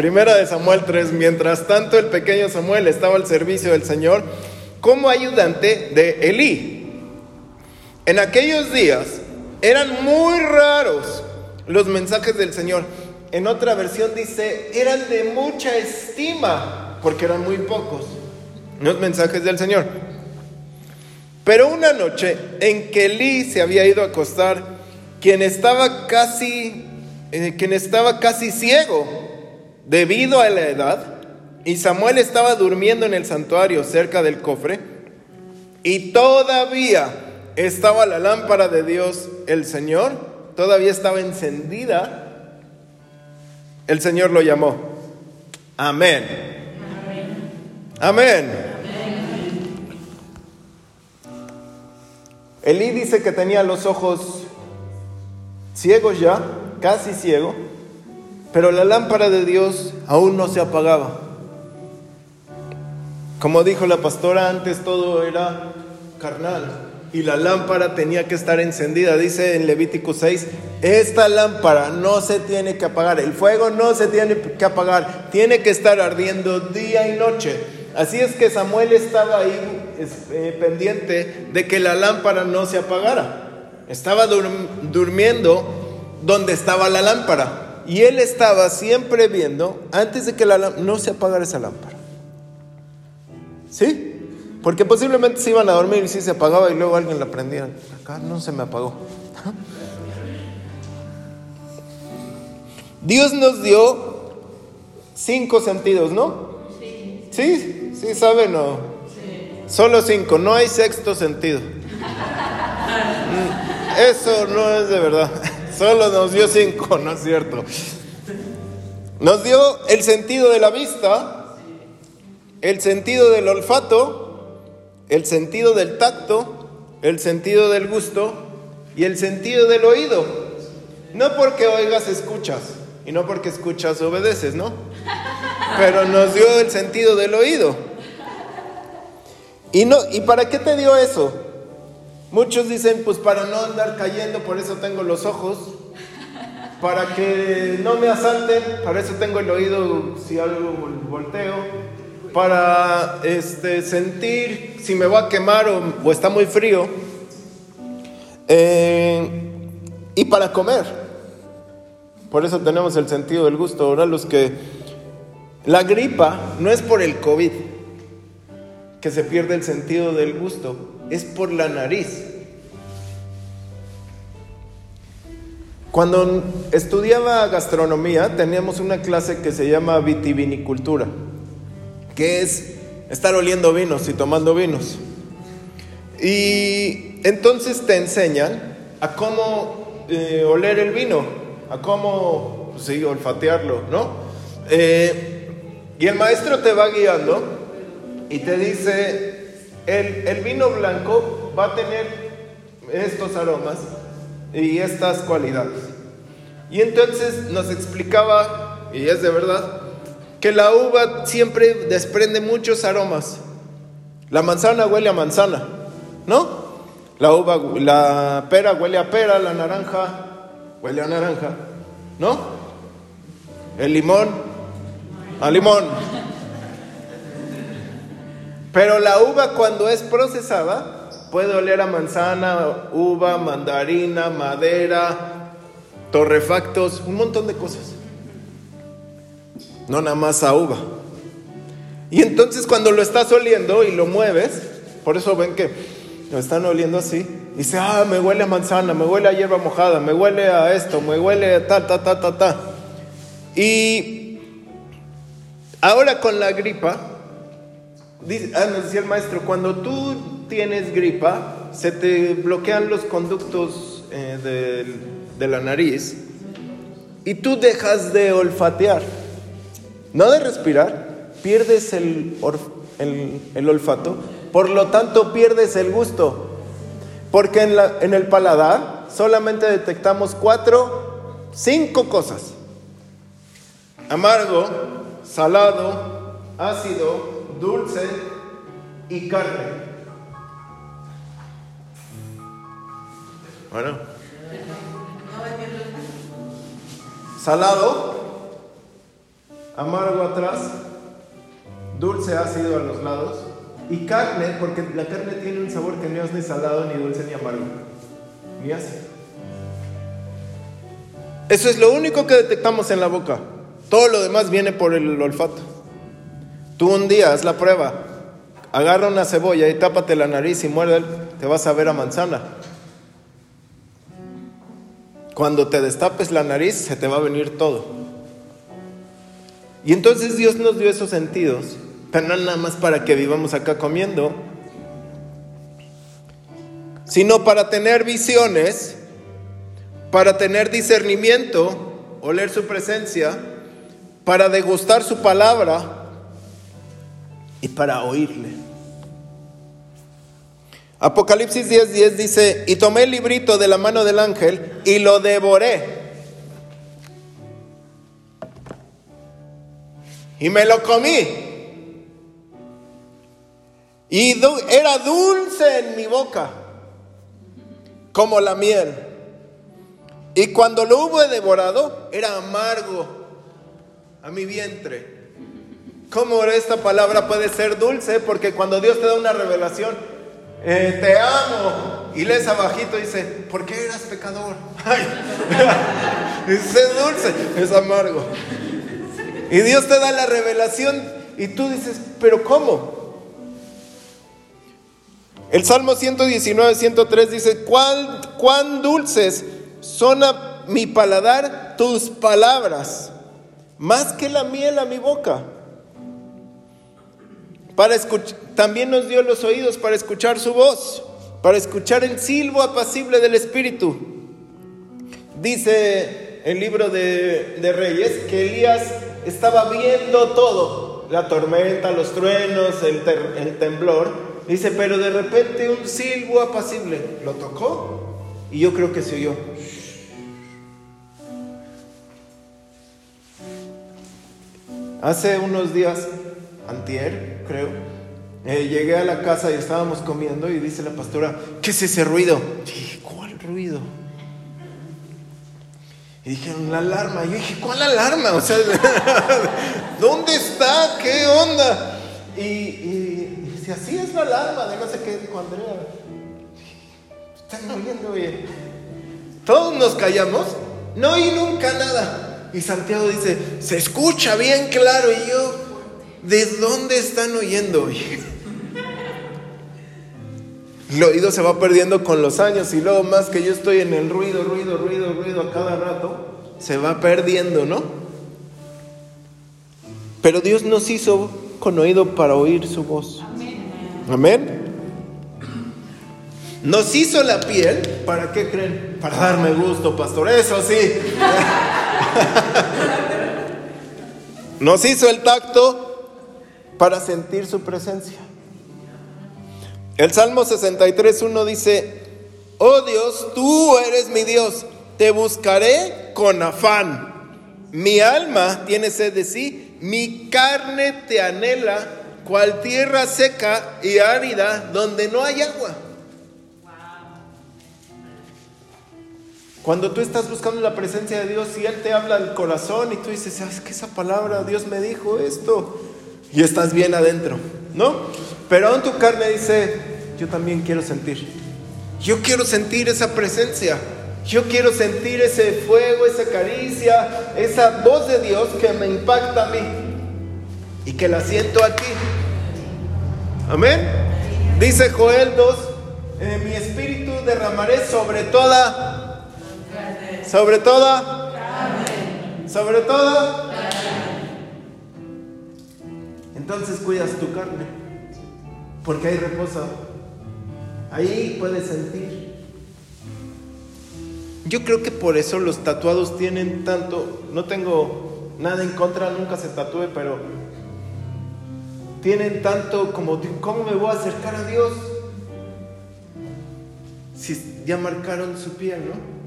Primera de Samuel 3. Mientras tanto, el pequeño Samuel estaba al servicio del Señor como ayudante de Elí. En aquellos días eran muy raros los mensajes del Señor. En otra versión dice, eran de mucha estima, porque eran muy pocos los mensajes del Señor. Pero una noche en que Elí se había ido a acostar, quien estaba casi, eh, quien estaba casi ciego debido a la edad, y Samuel estaba durmiendo en el santuario cerca del cofre, y todavía estaba la lámpara de Dios, el Señor, todavía estaba encendida, el Señor lo llamó. Amén. Amén. Elí dice que tenía los ojos ciegos ya, casi ciego, pero la lámpara de Dios aún no se apagaba. Como dijo la pastora antes, todo era carnal y la lámpara tenía que estar encendida. Dice en Levítico 6, esta lámpara no se tiene que apagar, el fuego no se tiene que apagar, tiene que estar ardiendo día y noche. Así es que Samuel estaba ahí eh, pendiente de que la lámpara no se apagara. Estaba durmiendo donde estaba la lámpara. Y él estaba siempre viendo antes de que la no se apagara esa lámpara. ¿Sí? Porque posiblemente se iban a dormir y si se apagaba y luego alguien la prendía. Acá no se me apagó. Dios nos dio cinco sentidos, ¿no? Sí. ¿Sí? ¿Sí saben o? Solo cinco, no hay sexto sentido. Eso no es de verdad. Solo nos dio cinco, ¿no es cierto? Nos dio el sentido de la vista, el sentido del olfato, el sentido del tacto, el sentido del gusto y el sentido del oído. No porque oigas escuchas y no porque escuchas obedeces, ¿no? Pero nos dio el sentido del oído. ¿Y, ¿Y para qué te dio eso? Muchos dicen, pues para no andar cayendo, por eso tengo los ojos. Para que no me asalten, para eso tengo el oído si algo volteo. Para este, sentir si me va a quemar o, está muy frío. Eh, y para comer. Por eso tenemos el sentido del gusto. Ahora los que... La gripa no es por el COVID que se pierde el sentido del gusto, es por la nariz. Cuando estudiaba gastronomía teníamos una clase que se llama vitivinicultura, que es estar oliendo vinos y tomando vinos. Y entonces te enseñan a cómo eh, oler el vino, a cómo, pues sí, olfatearlo, ¿no? Eh, y el maestro te va guiando y te dice, el, el vino blanco va a tener estos aromas y estas cualidades. Y entonces nos explicaba, y es de verdad, que la uva siempre desprende muchos aromas. La manzana huele a manzana, ¿no? La uva, la pera huele a pera, la naranja huele a naranja, ¿no? El limón a limón. Pero la uva cuando es procesada puede oler a manzana, uva, mandarina, madera, torrefactos, un montón de cosas. No nada más a uva. Y entonces cuando lo estás oliendo y lo mueves, por eso ven que lo están oliendo así, dice, ah, me huele a manzana, me huele a hierba mojada, me huele a esto, me huele a ta, ta, ta, ta, ta. Y ahora con la gripa, ah, nos decía el maestro, cuando tú tienes gripa, se te bloquean los conductos eh, de, la nariz y tú dejas de olfatear, no de respirar, pierdes el, el, olfato, por lo tanto pierdes el gusto, porque en, la, en el paladar solamente detectamos cuatro, cinco cosas. Amargo, salado, ácido, dulce y carne. Bueno. Salado, amargo atrás, dulce ácido a los lados, y carne, porque la carne tiene un sabor que no es ni salado, ni dulce, ni amargo, ni ácido. Eso es lo único que detectamos en la boca. Todo lo demás viene por el olfato. Tú un día haz la prueba, agarra una cebolla y tápate la nariz y muerde, te vas a ver a manzana. Cuando te destapes la nariz, se te va a venir todo. Y entonces Dios nos dio esos sentidos, pero no nada más para que vivamos acá comiendo, sino para tener visiones, para tener discernimiento, oler su presencia, para degustar su palabra y para oírle. Apocalipsis 10:10 10 dice, y tomé el librito de la mano del ángel y lo devoré. Y me lo comí. Y era dulce en mi boca, como la miel. Y cuando lo hubo devorado, era amargo a mi vientre. ¿Cómo esta palabra puede ser dulce? Porque cuando Dios te da una revelación, eh, te amo. Y lees abajito y dice, ¿por qué eras pecador? es dulce, es amargo. Y Dios te da la revelación y tú dices, ¿pero cómo? El Salmo 119, 103 dice, ¿cuán, cuán dulces son a mi paladar tus palabras, más que la miel a mi boca. Para también nos dio los oídos para escuchar su voz, para escuchar el silbo apacible del Espíritu. Dice el libro de, Reyes que Elías estaba viendo todo, la tormenta, los truenos, el, el temblor. Dice, pero de repente un silbo apacible lo tocó y yo creo que se oyó. Hace unos días, antier, creo, eh, llegué a la casa y estábamos comiendo y dice la pastora, ¿qué es ese ruido? dije, ¿cuál ruido? Y dijeron, la alarma. Y yo dije, ¿cuál alarma? O sea, ¿dónde está? ¿Qué onda? Y, y, si así es la alarma de no sé qué, dijo Andrea. Están oyendo bien. Todos nos callamos, no oí nunca nada. Y Santiago dice, se escucha bien claro. Y yo, ¿de dónde están oyendo? El oído se va perdiendo con los años y luego más que yo estoy en el ruido, ruido, ruido, ruido a cada rato, se va perdiendo, ¿no? Pero Dios nos hizo con oído para oír su voz. Amén. Nos hizo la piel, ¿para qué creen? Para darme gusto, pastor. Eso sí. Nos hizo el tacto para sentir su presencia. El Salmo 63.1 dice, oh Dios, tú eres mi Dios, te buscaré con afán. Mi alma tiene sed de sí, mi carne te anhela, cual tierra seca y árida donde no hay agua. Cuando tú estás buscando la presencia de Dios y Él te habla al corazón y tú dices, ¿sabes que esa palabra Dios me dijo esto? Y estás bien adentro, ¿no? Pero aún tu carne dice, yo también quiero sentir. Yo quiero sentir esa presencia. Yo quiero sentir ese fuego, esa caricia, esa voz de Dios que me impacta a mí y que la siento aquí. Amén. Dice Joel 2, en mi espíritu derramaré sobre toda sobre todo. Sobre todo. Entonces cuidas tu carne. Porque hay reposo. Ahí puedes sentir. Yo creo que por eso los tatuados tienen tanto. No tengo nada en contra, nunca se tatúe, pero tienen tanto como, ¿cómo me voy a acercar a Dios? Si ya marcaron su piel, ¿no?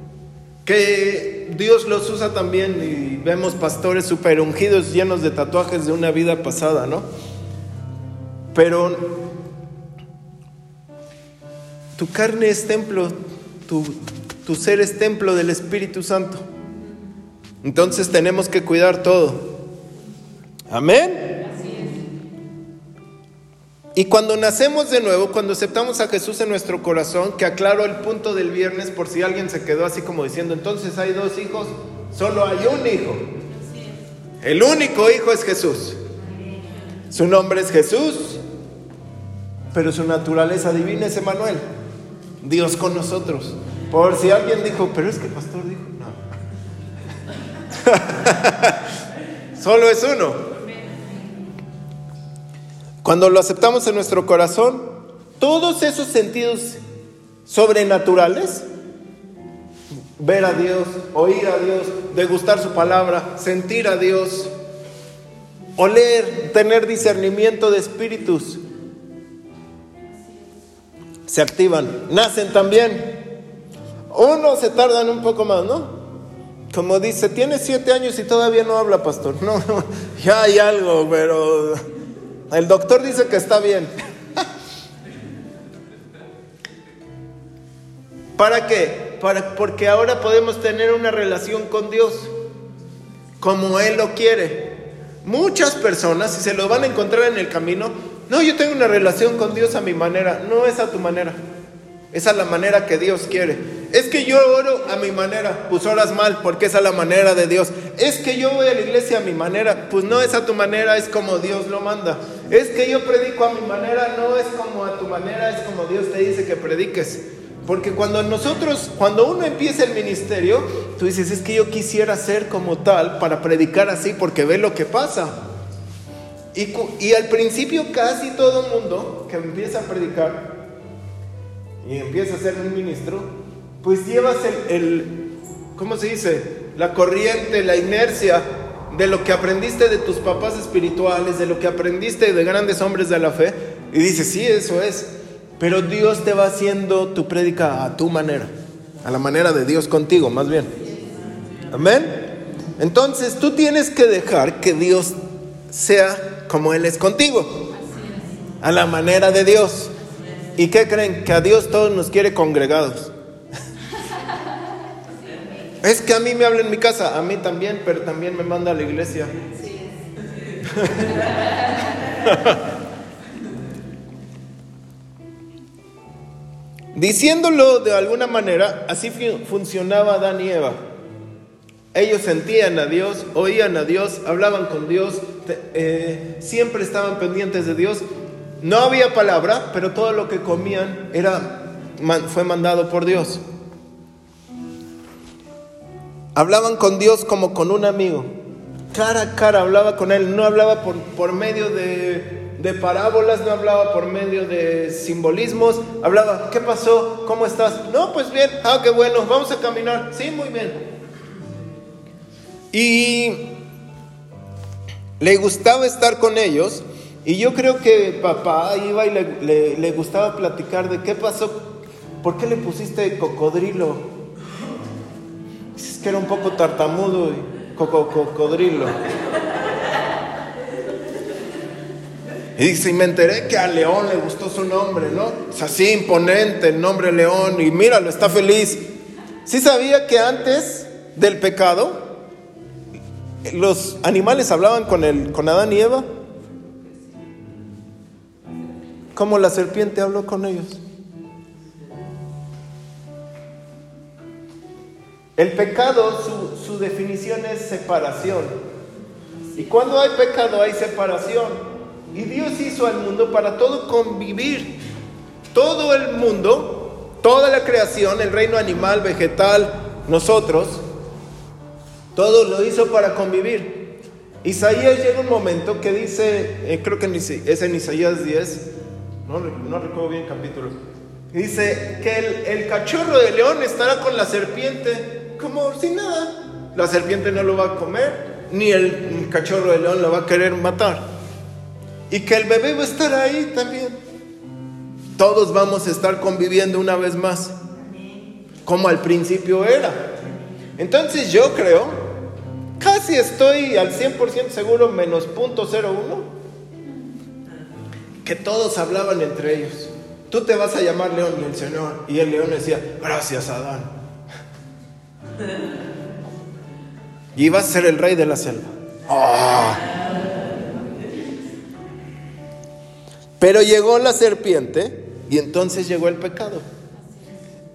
Que Dios los usa también y vemos pastores super ungidos llenos de tatuajes de una vida pasada, ¿no? Pero tu carne es templo, tu, tu ser es templo del Espíritu Santo. Entonces tenemos que cuidar todo. Amén. Y cuando nacemos de nuevo, cuando aceptamos a Jesús en nuestro corazón, que aclaro el punto del viernes por si alguien se quedó así como diciendo, entonces hay dos hijos, solo hay un hijo. El único hijo es Jesús. Su nombre es Jesús, pero su naturaleza divina es Emanuel, Dios con nosotros. Por si alguien dijo, pero es que el pastor dijo, no. Solo es uno. Cuando lo aceptamos en nuestro corazón, todos esos sentidos sobrenaturales, ver a Dios, oír a Dios, degustar su palabra, sentir a Dios, oler, tener discernimiento de espíritus, se activan, nacen también. Uno se tardan un poco más, ¿no? Como dice, tiene siete años y todavía no habla, pastor. No, ya hay algo, pero el doctor dice que está bien. ¿Para qué? Para, porque ahora podemos tener una relación con Dios como Él lo quiere. Muchas personas, si se lo van a encontrar en el camino, no, yo tengo una relación con Dios a mi manera. No es a tu manera. Es a la manera que Dios quiere. Es que yo oro a mi manera. Pues oras mal porque es a la manera de Dios. Es que yo voy a la iglesia a mi manera. Pues no es a tu manera, es como Dios lo manda. Es que yo predico a mi manera, no es como a tu manera, es como Dios te dice que prediques. Porque cuando nosotros, cuando uno empieza el ministerio, tú dices, es que yo quisiera ser como tal para predicar así porque ve lo que pasa. Y, al principio casi todo mundo que empieza a predicar y empieza a ser un ministro, pues llevas el, ¿cómo se dice? La corriente, la inercia de lo que aprendiste de tus papás espirituales, de lo que aprendiste de grandes hombres de la fe, y dices, sí, eso es. Pero Dios te va haciendo tu prédica a tu manera, a la manera de Dios contigo, más bien. Amén. Entonces tú tienes que dejar que Dios sea como Él es contigo, a la manera de Dios. ¿Y qué creen? Que a Dios todos nos quiere congregados. Es que a mí me habla en mi casa, a mí también, pero también me manda a la iglesia. Diciéndolo de alguna manera, así funcionaba Adán y Eva. Ellos sentían a Dios, oían a Dios, hablaban con Dios, eh, siempre estaban pendientes de Dios. No había palabra, pero todo lo que comían era, fue mandado por Dios. Hablaban con Dios como con un amigo. Cara a cara hablaba con Él, no hablaba por, por medio de, de parábolas, no hablaba por medio de simbolismos, hablaba, ¿qué pasó? ¿Cómo estás? No, pues bien, ah, qué bueno, vamos a caminar. Sí, muy bien. Y le gustaba estar con ellos. Y yo creo que papá iba y le, gustaba platicar de qué pasó, por qué le pusiste cocodrilo. Que era un poco tartamudo y cocodrilo. Y dice, me enteré que a León le gustó su nombre, ¿no? Es así imponente el nombre León y míralo, está feliz. ¿Sí sabía que antes del pecado los animales hablaban con, el, con Adán y Eva. Como la serpiente habló con ellos. El pecado, su, su definición es separación. Y cuando hay pecado hay separación. Y Dios hizo al mundo para todo convivir. Todo el mundo, toda la creación, el reino animal, vegetal, nosotros, todo lo hizo para convivir. Isaías llega un momento que dice, eh, creo que es en Isaías 10, no, recuerdo bien el capítulo, dice que el, el, cachorro de león estará con la serpiente como sin nada. La serpiente no lo va a comer, ni el cachorro de león lo va a querer matar. Y que el bebé va a estar ahí también. Todos vamos a estar conviviendo una vez más, como al principio era. Entonces yo creo casi estoy al 100% seguro, menos .01, que todos hablaban entre ellos. Tú te vas a llamar León y el Señor. Y el león decía, gracias Adán. Y iba a ser el rey de la selva. Ah. Pero llegó la serpiente y entonces llegó el pecado.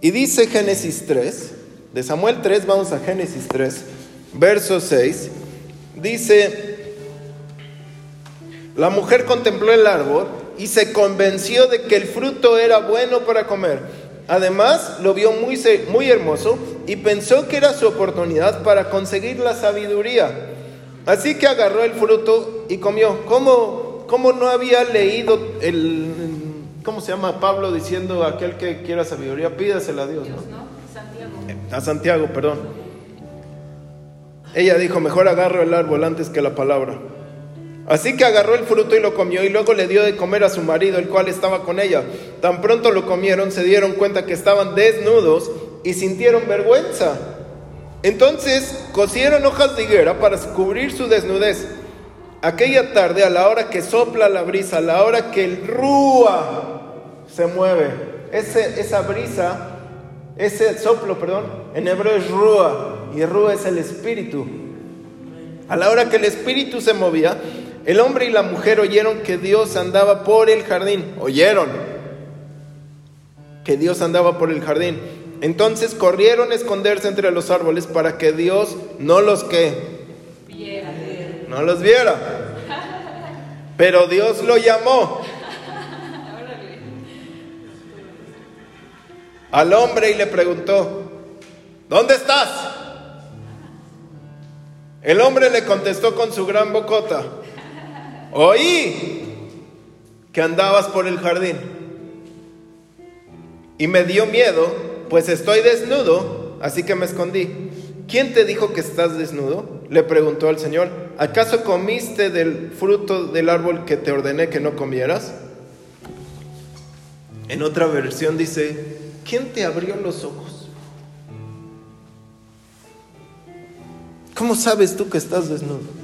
Y dice Génesis 3, de Samuel 3, vamos a Génesis 3, verso 6, dice, la mujer contempló el árbol y se convenció de que el fruto era bueno para comer Además, lo vio muy, muy hermoso y pensó que era su oportunidad para conseguir la sabiduría. Así que agarró el fruto y comió. ¿Cómo, cómo no había leído el, ¿cómo se llama Pablo diciendo aquel que quiera sabiduría? Pídasela a Dios, ¿no? Santiago. A Santiago, perdón. Ella dijo, mejor agarro el árbol antes que la palabra. Así que agarró el fruto y lo comió y luego le dio de comer a su marido, el cual estaba con ella. Tan pronto lo comieron, se dieron cuenta que estaban desnudos y sintieron vergüenza. Entonces cosieron hojas de higuera para cubrir su desnudez. Aquella tarde, a la hora que sopla la brisa, a la hora que el rúa se mueve, ese, esa brisa, ese soplo, perdón, en hebreo es rúa y rúa es el espíritu. A la hora que el espíritu se movía, el hombre y la mujer oyeron que Dios andaba por el jardín. Oyeron que Dios andaba por el jardín. Entonces corrieron a esconderse entre los árboles para que Dios no los que no los viera. Pero Dios lo llamó al hombre y le preguntó, ¿dónde estás? El hombre le contestó con su gran bocota, Oí que andabas por el jardín y me dio miedo, pues estoy desnudo, así que me escondí. ¿Quién te dijo que estás desnudo? Le preguntó al Señor. ¿Acaso comiste del fruto del árbol que te ordené que no comieras? En otra versión dice, ¿quién te abrió los ojos? ¿Cómo sabes tú que estás desnudo?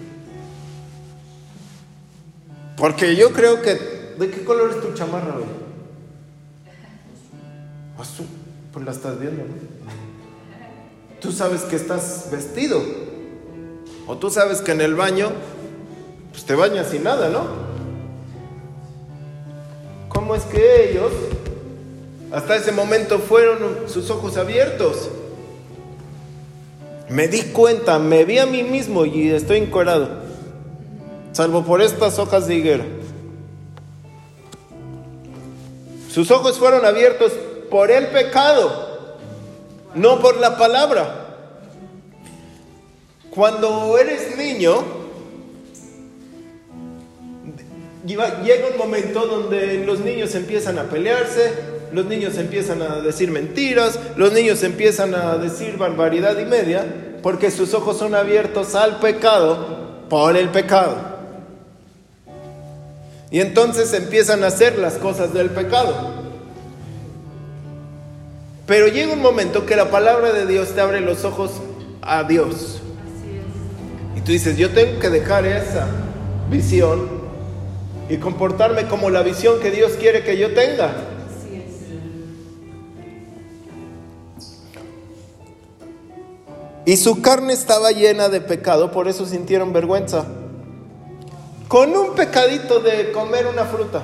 Porque yo creo que. ¿De qué color es tu chamarra hoy? Azul. Pues la estás viendo, ¿no? Tú sabes que estás vestido. O tú sabes que en el baño, pues te bañas sin nada, ¿no? ¿Cómo es que ellos, hasta ese momento, fueron sus ojos abiertos? Me di cuenta, me vi a mí mismo y estoy encuadrado salvo por estas hojas de higuera. Sus ojos fueron abiertos por el pecado, no por la palabra. Cuando eres niño, llega un momento donde los niños empiezan a pelearse, los niños empiezan a decir mentiras, los niños empiezan a decir barbaridad y media, porque sus ojos son abiertos al pecado por el pecado. Y entonces empiezan a hacer las cosas del pecado. Pero llega un momento que la palabra de Dios te abre los ojos a Dios. Y tú dices, yo tengo que dejar esa visión y comportarme como la visión que Dios quiere que yo tenga. Y su carne estaba llena de pecado, por eso sintieron vergüenza con un pecadito de comer una fruta.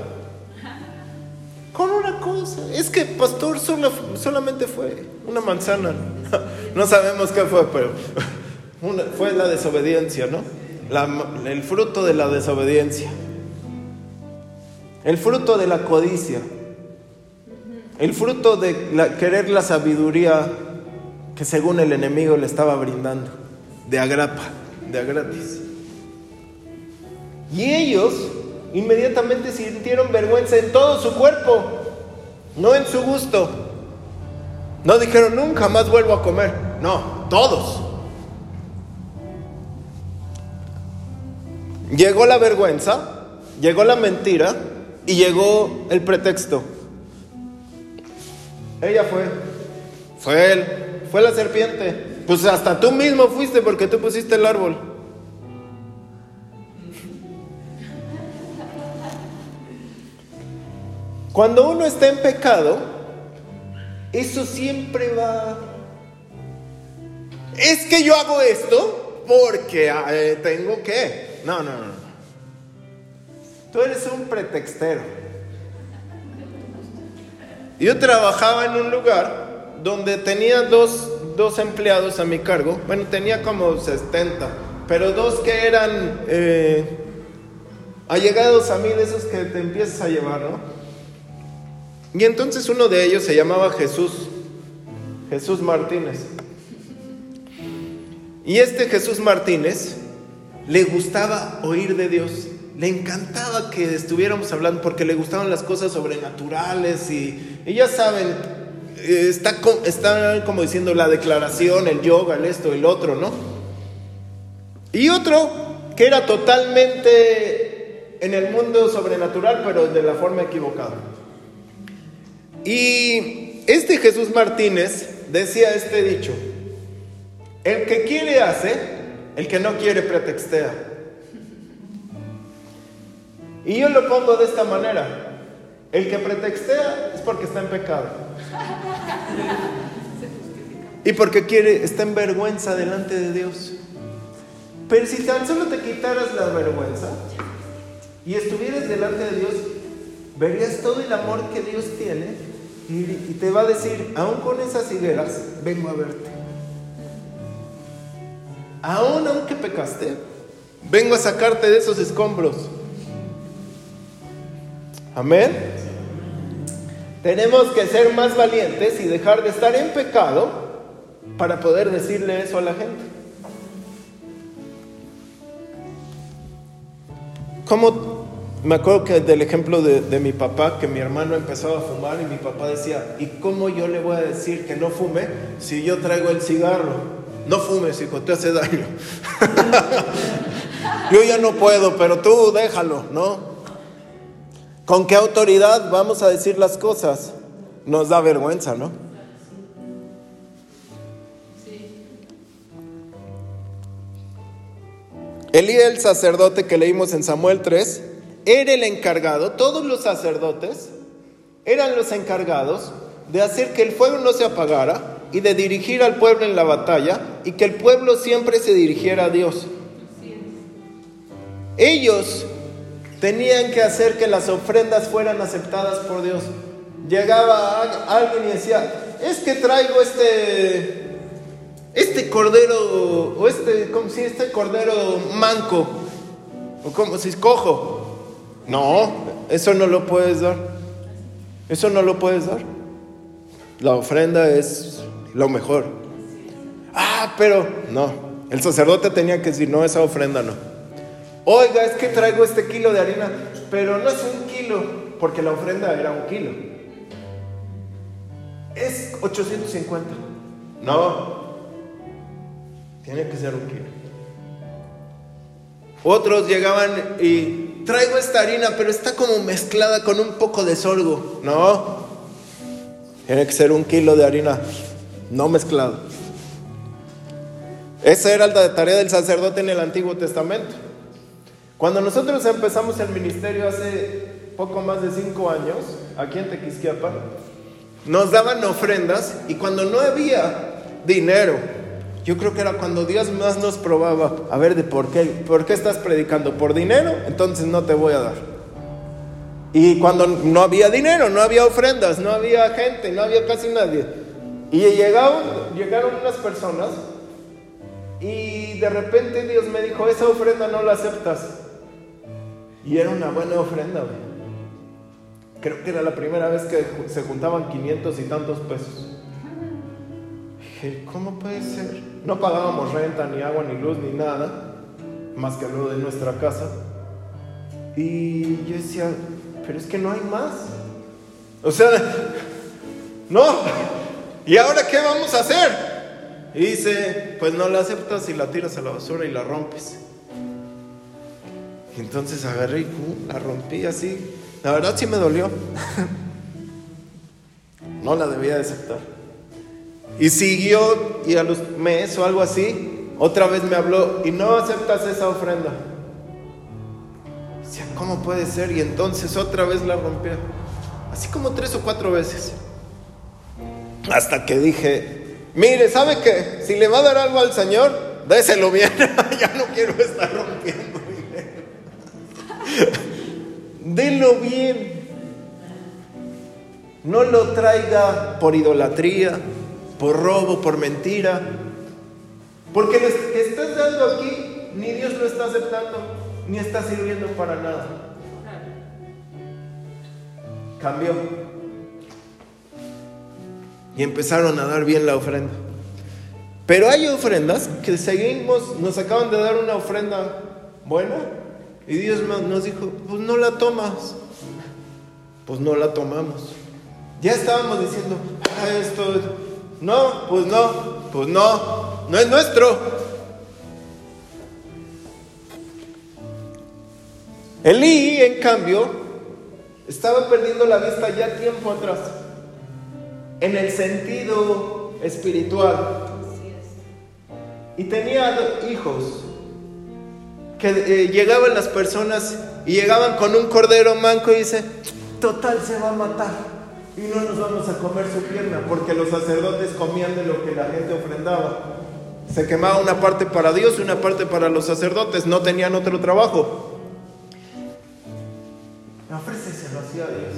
Con una cosa. Es que, pastor, solamente fue una manzana. No sabemos qué fue, pero fue la desobediencia, ¿no? el fruto de la desobediencia. El fruto de la codicia. El fruto de querer la sabiduría que según el enemigo le estaba brindando. De agrapa, de gratis. Y ellos inmediatamente sintieron vergüenza en todo su cuerpo, no en su gusto. No dijeron, nunca más vuelvo a comer. No, todos. Llegó la vergüenza, llegó la mentira y llegó el pretexto. Ella fue, fue él, fue la serpiente. Pues hasta tú mismo fuiste porque tú pusiste el árbol. Cuando uno está en pecado, eso siempre va... Es que yo hago esto porque eh, tengo que... No, no, no. Tú eres un pretextero. Yo trabajaba en un lugar donde tenía dos, empleados a mi cargo. Bueno, tenía como 70, pero dos que eran eh, allegados a mí, de esos que te empiezas a llevar, ¿no? Y entonces uno de ellos se llamaba Jesús, Jesús Martínez. Y este Jesús Martínez le gustaba oír de Dios, le encantaba que estuviéramos hablando porque le gustaban las cosas sobrenaturales y, ya saben, eh, está, está como diciendo la declaración, el yoga, el esto, el otro, ¿no? Y otro que era totalmente en el mundo sobrenatural, pero de la forma equivocada. Y este Jesús Martínez decía este dicho, el que quiere hace, el que no quiere pretextea. Y yo lo pongo de esta manera, el que pretextea es porque está en pecado. Y porque quiere, está en vergüenza delante de Dios. Pero si tan solo te quitaras la vergüenza y estuvieras delante de Dios, verías todo el amor que Dios tiene y, te va a decir, aún con esas higueras, vengo a verte. Aún aunque pecaste, vengo a sacarte de esos escombros. Amén. Tenemos que ser más valientes y dejar de estar en pecado para poder decirle eso a la gente. ¿Cómo me acuerdo que del ejemplo de, mi papá, que mi hermano empezaba a fumar y mi papá decía, ¿y cómo yo le voy a decir que no fume si yo traigo el cigarro? No fumes, hijo, te hace daño. yo ya no puedo, pero tú déjalo, ¿no? ¿Con qué autoridad vamos a decir las cosas? Nos da vergüenza, ¿no? Elí el sacerdote que leímos en Samuel 3 era el encargado, todos los sacerdotes eran los encargados de hacer que el fuego no se apagara y de dirigir al pueblo en la batalla y que el pueblo siempre se dirigiera a Dios. Ellos tenían que hacer que las ofrendas fueran aceptadas por Dios. Llegaba alguien y decía, es que traigo este, este cordero, o este, como si este cordero manco, o como si cojo. No, eso no lo puedes dar. Eso no lo puedes dar. La ofrenda es lo mejor. Ah, pero no. El sacerdote tenía que decir, no, esa ofrenda no. Oiga, es que traigo este kilo de harina, pero no es un kilo, porque la ofrenda era un kilo. Es 850. No, tiene que ser un kilo. Otros llegaban y traigo esta harina, pero está como mezclada con un poco de sorgo. No, tiene que ser un kilo de harina no mezclado. Esa era la tarea del sacerdote en el Antiguo Testamento. Cuando nosotros empezamos el ministerio hace poco más de cinco años, aquí en Tequisquiapan, nos daban ofrendas y cuando no había dinero, yo creo que era cuando Dios más nos probaba, a ver, de por qué, por qué estás predicando, por dinero, entonces no te voy a dar. Y cuando no había dinero, no había ofrendas, no había gente, no había casi nadie. Y llegaron, llegaron unas personas y de repente Dios me dijo, esa ofrenda no la aceptas. Y era una buena ofrenda. Creo que era la primera vez que se juntaban 500 y tantos pesos. Dije, ¿cómo puede ser? No pagábamos renta, ni agua, ni luz, ni nada, más que lo de nuestra casa. Y yo decía, pero es que no hay más. O sea, no. ¿Y ahora qué vamos a hacer? Y dice, pues no la aceptas y la tiras a la basura y la rompes. Y entonces agarré y la rompí así. La verdad sí me dolió. no la debía de aceptar. Y siguió y a los meses o algo así, otra vez me habló y no aceptas esa ofrenda. Decía, ¿cómo puede ser? Y entonces otra vez la rompió. Así como tres o cuatro veces. Hasta que dije, mire, ¿sabe qué? Si le va a dar algo al Señor, déselo bien. ya no quiero estar rompiendo. Delo bien. no lo traiga por idolatría, por robo, por mentira. Porque lo que estás dando aquí, ni Dios lo está aceptando, ni está sirviendo para nada. Cambió. Y empezaron a dar bien la ofrenda. Pero hay ofrendas que seguimos, nos acaban de dar una ofrenda buena y Dios nos dijo, pues no la tomas. Pues no la tomamos. Ya estábamos diciendo, ah, esto, no, pues no, pues no, no es nuestro. Elí, en cambio, estaba perdiendo la vista ya tiempo atrás, en el sentido espiritual. Y tenía hijos que eh, llegaban las personas y llegaban con un cordero manco y dice, total se va a matar y no nos vamos a comer su pierna porque los sacerdotes comían de lo que la gente ofrendaba. Se quemaba una parte para Dios y una parte para los sacerdotes, no tenían otro trabajo. Ofréceselo así a Dios.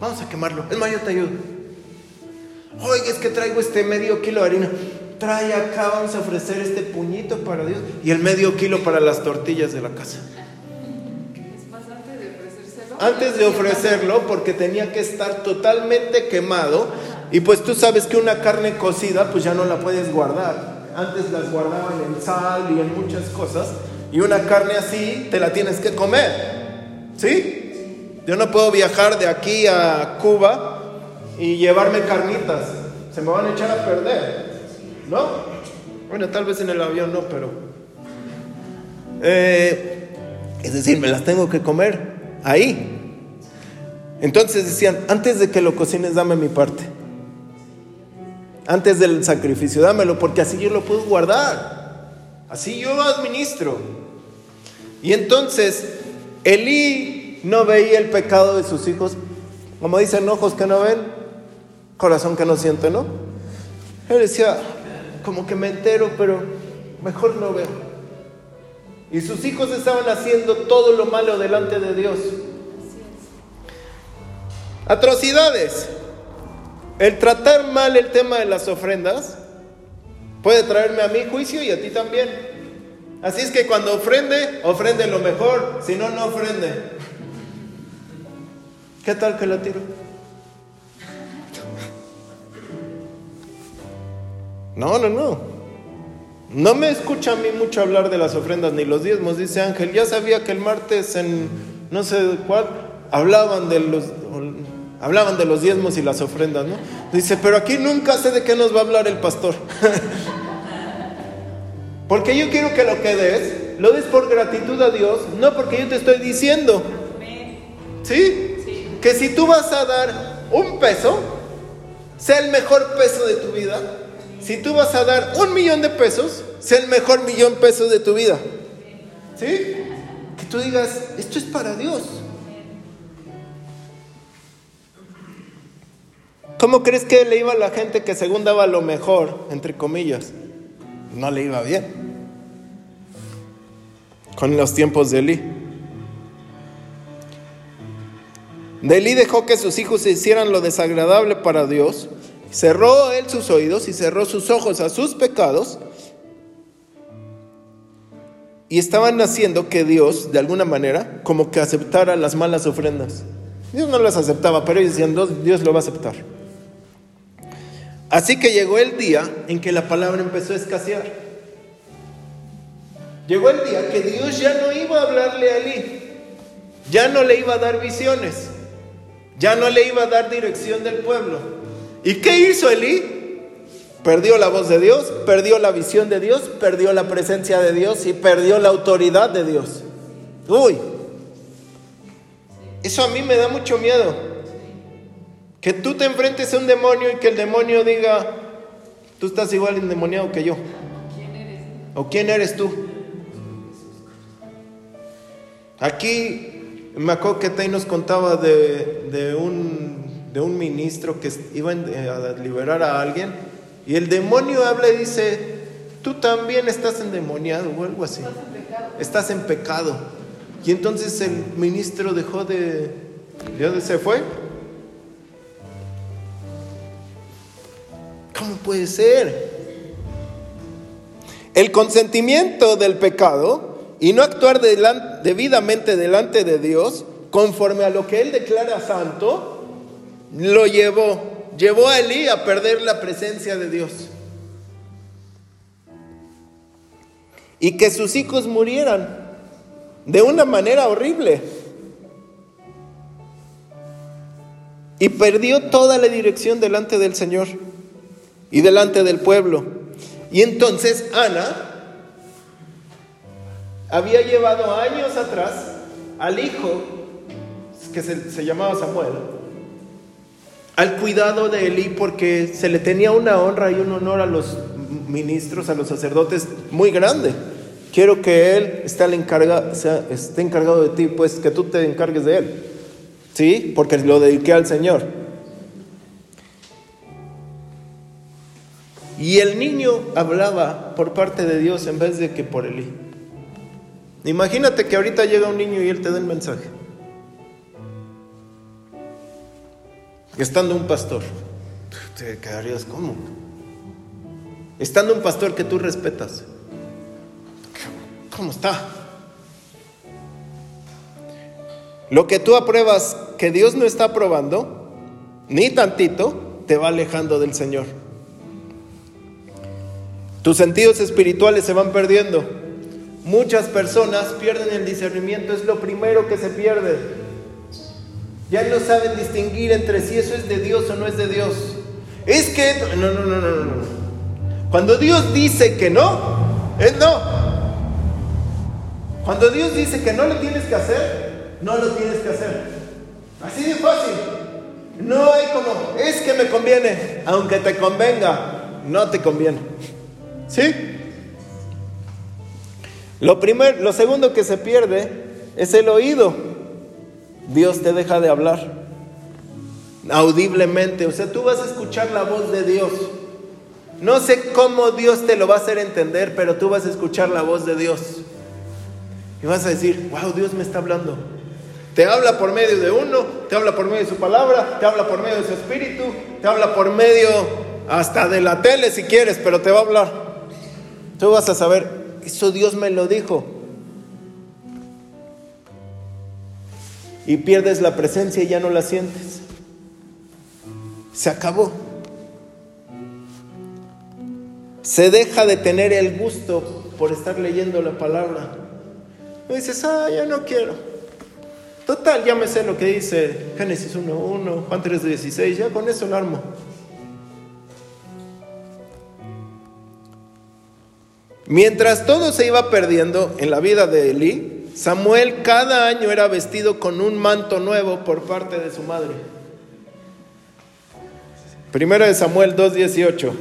Vamos a quemarlo. Es más, yo te ayudo. Oye, es que traigo este medio kilo de harina trae acá, vamos a ofrecer este puñito para Dios y el medio kilo para las tortillas de la casa. Antes de ofrecerlo, porque tenía que estar totalmente quemado. Y pues tú sabes que una carne cocida, pues ya no la puedes guardar. Antes las guardaban en sal y en muchas cosas. Y una carne así te la tienes que comer. ¿Sí? Yo no puedo viajar de aquí a Cuba y llevarme carnitas. Se me van a echar a perder. ¿No? Bueno, tal vez en el avión no, pero... Eh, es decir, me las tengo que comer ahí. Entonces decían, antes de que lo cocines, dame mi parte. Antes del sacrificio, dámelo, porque así yo lo puedo guardar. Así yo administro. Y entonces, Elí no veía el pecado de sus hijos. Como dicen, ojos que no ven, corazón que no siente, ¿no? Él decía, como que me entero, pero mejor no veo. Y sus hijos estaban haciendo todo lo malo delante de Dios. Atrocidades. El tratar mal el tema de las ofrendas puede traerme a mi juicio y a ti también. Así es que cuando ofrende, ofrende lo mejor, si no, no ofrende. ¿Qué tal que la tiro? No, no, no. No me escucha a mí mucho hablar de las ofrendas ni los diezmos, dice Ángel. Ya sabía que el martes en no sé cuál hablaban de los hablaban de los diezmos y las ofrendas, ¿no? Dice, pero aquí nunca sé de qué nos va a hablar el pastor. porque yo quiero que lo que des, lo des por gratitud a Dios, no porque yo te estoy diciendo. ¿Sí? ¿Sí? Que si tú vas a dar un peso, sea el mejor peso de tu vida, si tú vas a dar un millón de pesos, sea el mejor millón de pesos de tu vida. ¿Sí? Que tú digas, esto es para Dios. ¿Cómo crees que le iba a la gente que según daba lo mejor, entre comillas? No le iba bien. Con los tiempos de Eli. De dejó que sus hijos hicieran lo desagradable para Dios Cerró él sus oídos y cerró sus ojos a sus pecados. Y estaban haciendo que Dios, de alguna manera, como que aceptara las malas ofrendas. Dios no las aceptaba, pero ellos decían, Dios lo va a aceptar. Así que llegó el día en que la palabra empezó a escasear. Llegó el día que Dios ya no iba a hablarle a Eli, ya no le iba a dar visiones, ya no le iba a dar dirección del pueblo. ¿Y qué hizo Elí? Perdió la voz de Dios, perdió la visión de Dios, perdió la presencia de Dios y perdió la autoridad de Dios. Uy, eso a mí me da mucho miedo. Que tú te enfrentes a un demonio y que el demonio diga, tú estás igual endemoniado que yo. ¿O quién eres tú? Aquí me acuerdo que Tay nos contaba de, de un de un ministro que iba a liberar a alguien y el demonio habla y dice, tú también estás endemoniado o algo así. Estás en pecado. Y entonces el ministro dejó de... ¿De dónde se fue? ¿Cómo puede ser? El consentimiento del pecado y no actuar debidamente delante de Dios conforme a lo que Él declara santo, lo llevó llevó a Elí a perder la presencia de Dios. Y que sus hijos murieran de una manera horrible. Y perdió toda la dirección delante del Señor y delante del pueblo. Y entonces Ana había llevado años atrás al hijo, que se, llamaba Samuel, al cuidado de Elí porque se le tenía una honra y un honor a los ministros, a los sacerdotes muy grande. Quiero que él esté, esté encargado de ti, pues que tú te encargues de él. ¿Sí? Porque lo dediqué al Señor. Y el niño hablaba por parte de Dios en vez de que por Elí. Imagínate que ahorita llega un niño y él te da el mensaje. Estando un pastor, te quedarías como. Estando un pastor que tú respetas. ¿Cómo está? Lo que tú apruebas que Dios no está aprobando, ni tantito, te va alejando del Señor. Tus sentidos espirituales se van perdiendo. Muchas personas pierden el discernimiento, es lo primero que se pierde. Ya no saben distinguir entre si eso es de Dios o no es de Dios. Es que, no, no, no, no, no. Cuando Dios dice que no, es no. Cuando Dios dice que no lo tienes que hacer, no lo tienes que hacer. Así de fácil. No hay como, es que me conviene, aunque te convenga, no te conviene. ¿Sí? Lo, primero, lo segundo que se pierde es el oído. Dios te deja de hablar audiblemente. O sea, tú vas a escuchar la voz de Dios. No sé cómo Dios te lo va a hacer entender, pero tú vas a escuchar la voz de Dios. Y vas a decir, wow, Dios me está hablando. Te habla por medio de uno, te habla por medio de su palabra, te habla por medio de su espíritu, te habla por medio hasta de la tele si quieres, pero te va a hablar. Tú vas a saber, eso Dios me lo dijo. Y pierdes la presencia y ya no la sientes. Se acabó. Se deja de tener el gusto por estar leyendo la palabra. Dices, ah, ya no quiero. Total, ya me sé lo que dice Génesis 1.1, Juan 3.16, ya con eso lo armo. Mientras todo se iba perdiendo en la vida de Elí, Samuel cada año era vestido con un manto nuevo por parte de su madre. Primera de Samuel 2.18.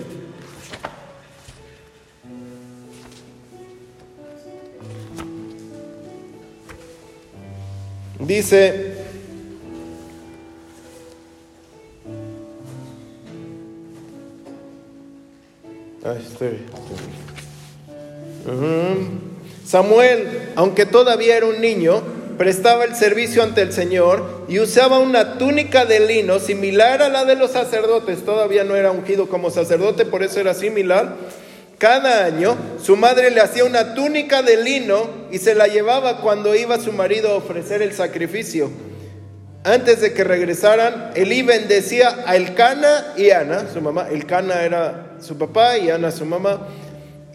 Dice, Ay, estoy, Samuel, aunque todavía era un niño, prestaba el servicio ante el Señor y usaba una túnica de lino similar a la de los sacerdotes. Todavía no era ungido como sacerdote, por eso era similar. Cada año su madre le hacía una túnica de lino y se la llevaba cuando iba su marido a ofrecer el sacrificio. Antes de que regresaran, Elí bendecía a Elcana y Ana, su mamá. Elcana era su papá y Ana su mamá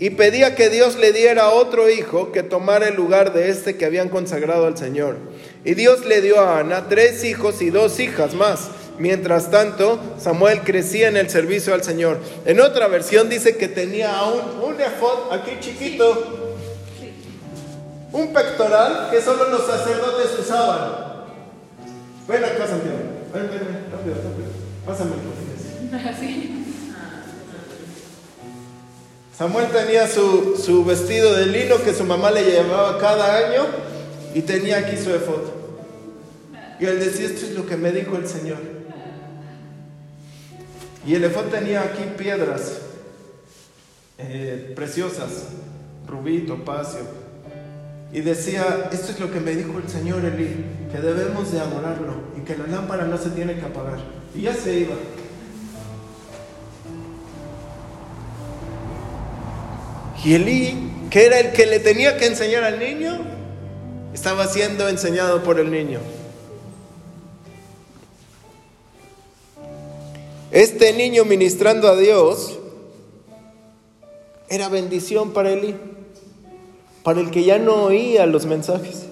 y pedía que Dios le diera otro hijo que tomara el lugar de este que habían consagrado al Señor. Y Dios le dio a Ana tres hijos y dos hijas más. Mientras tanto, Samuel crecía en el servicio al Señor. En otra versión dice que tenía aún un efod aquí chiquito, un pectoral que solo los sacerdotes usaban. Ven acá, Santiago. Ven, ven, ven, rápido, rápido. Pásame el Samuel tenía su, vestido de lino que su mamá le llevaba cada año y tenía aquí su efod. Y él decía, esto es lo que me dijo el Señor. Y el efod tenía aquí piedras eh, preciosas, rubí, topacio. Y decía, esto es lo que me dijo el Señor Eli, que debemos de adorarlo y que la lámpara no se tiene que apagar. Y ya se iba. Y Elí, que era el que le tenía que enseñar al niño, estaba siendo enseñado por el niño. Este niño ministrando a Dios era bendición para Elí, para el que ya no oía los mensajes.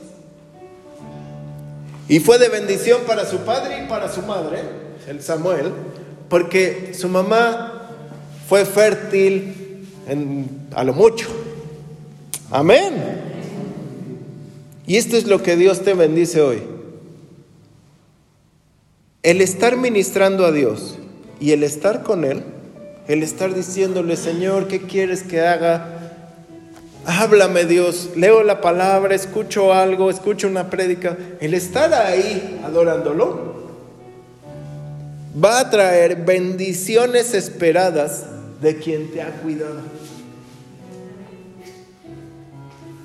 Y fue de bendición para su padre y para su madre, el Samuel, porque su mamá fue fértil a lo mucho. Amén. Y esto es lo que Dios te bendice hoy. El estar ministrando a Dios y el estar con Él, el estar diciéndole, Señor, ¿qué quieres que haga? Háblame Dios, leo la palabra, escucho algo, escucho una prédica. El estar ahí adorándolo va a traer bendiciones esperadas de quien te ha cuidado.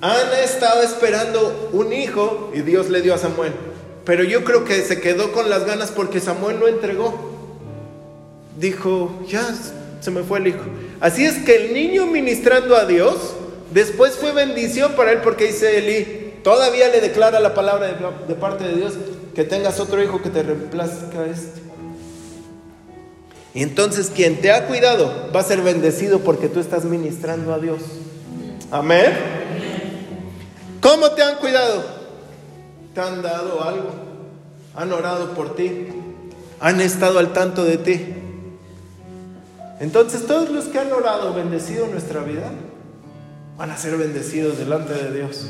Ana estaba esperando un hijo y Dios le dio a Samuel. Pero yo creo que se quedó con las ganas porque Samuel lo entregó dijo, ya se me fue el hijo. Así es que el niño ministrando a Dios, después fue bendición para él porque dice Eli, todavía le declara la palabra de, parte de Dios, que tengas otro hijo que te reemplazca a este. Entonces quien te ha cuidado va a ser bendecido porque tú estás ministrando a Dios. Amén. ¿Cómo te han cuidado? Te han dado algo. Han orado por ti. Han estado al tanto de ti. Entonces todos los que han orado, bendecido nuestra vida, van a ser bendecidos delante de Dios.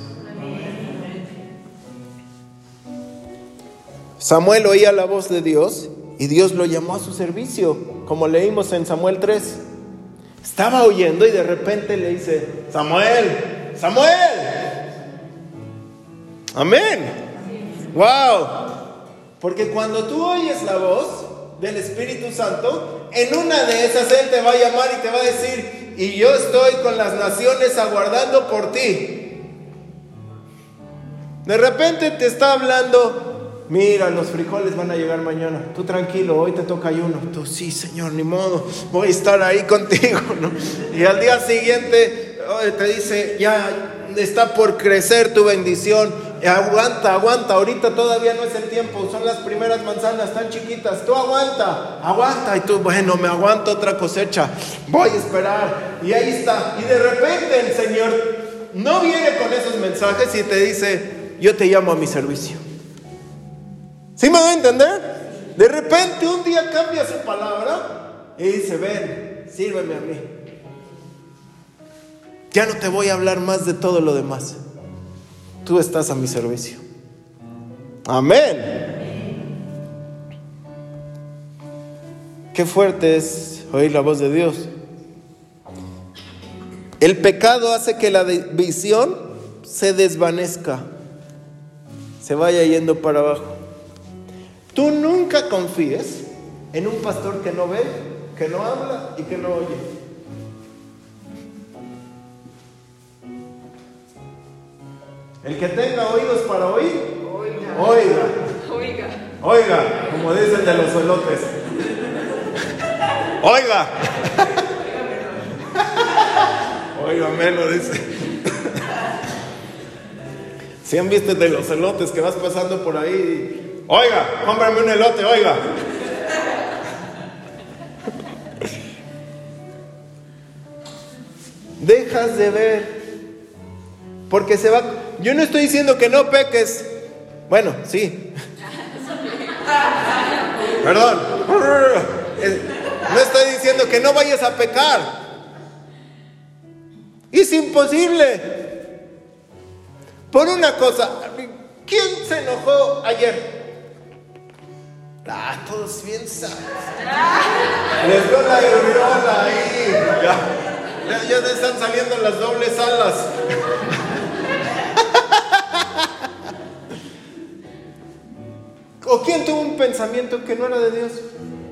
Samuel oía la voz de Dios y Dios lo llamó a su servicio, como leímos en Samuel 3. Estaba oyendo y de repente le dice, Samuel, Samuel. Amén. Wow. Porque cuando tú oyes la voz, del Espíritu Santo, en una de esas Él te va a llamar y te va a decir, y yo estoy con las naciones aguardando por ti. De repente te está hablando, mira, los frijoles van a llegar mañana, tú tranquilo, hoy te toca ayuno. Tú sí, Señor, ni modo, voy a estar ahí contigo. Y al día siguiente te dice, ya está por crecer tu bendición, aguanta, aguanta, ahorita todavía no es el tiempo, son las primeras manzanas tan chiquitas, tú aguanta, aguanta, y tú, bueno, me aguanto otra cosecha, voy a esperar, y ahí está, y de repente el Señor no viene con esos mensajes y te dice, yo te llamo a mi servicio. ¿Sí me va a entender? De repente un día cambia su palabra y dice, ven, sírveme a mí. Ya no te voy a hablar más de todo lo demás tú estás a mi servicio. Amén. Qué fuerte es oír la voz de Dios. El pecado hace que la visión se desvanezca, se vaya yendo para abajo. Tú nunca confíes en un pastor que no ve, que no habla y que no oye. El que tenga oídos para oír, oiga. Oiga. Oiga. como dicen de los elotes. Oiga. Oiga, menos dice. Si han visto de los elotes que vas pasando por ahí, oiga, cómprame un elote, oiga. Dejas de ver porque se va... Yo no estoy diciendo que no peques. Bueno, sí. Perdón. No estoy diciendo que no vayas a pecar. Es imposible. Por una cosa, ¿quién se enojó ayer? Ah, todos bien. Les dio la ahí. Ya, ya, ya están saliendo las dobles alas. ¿O quién tuvo un pensamiento que no era de Dios?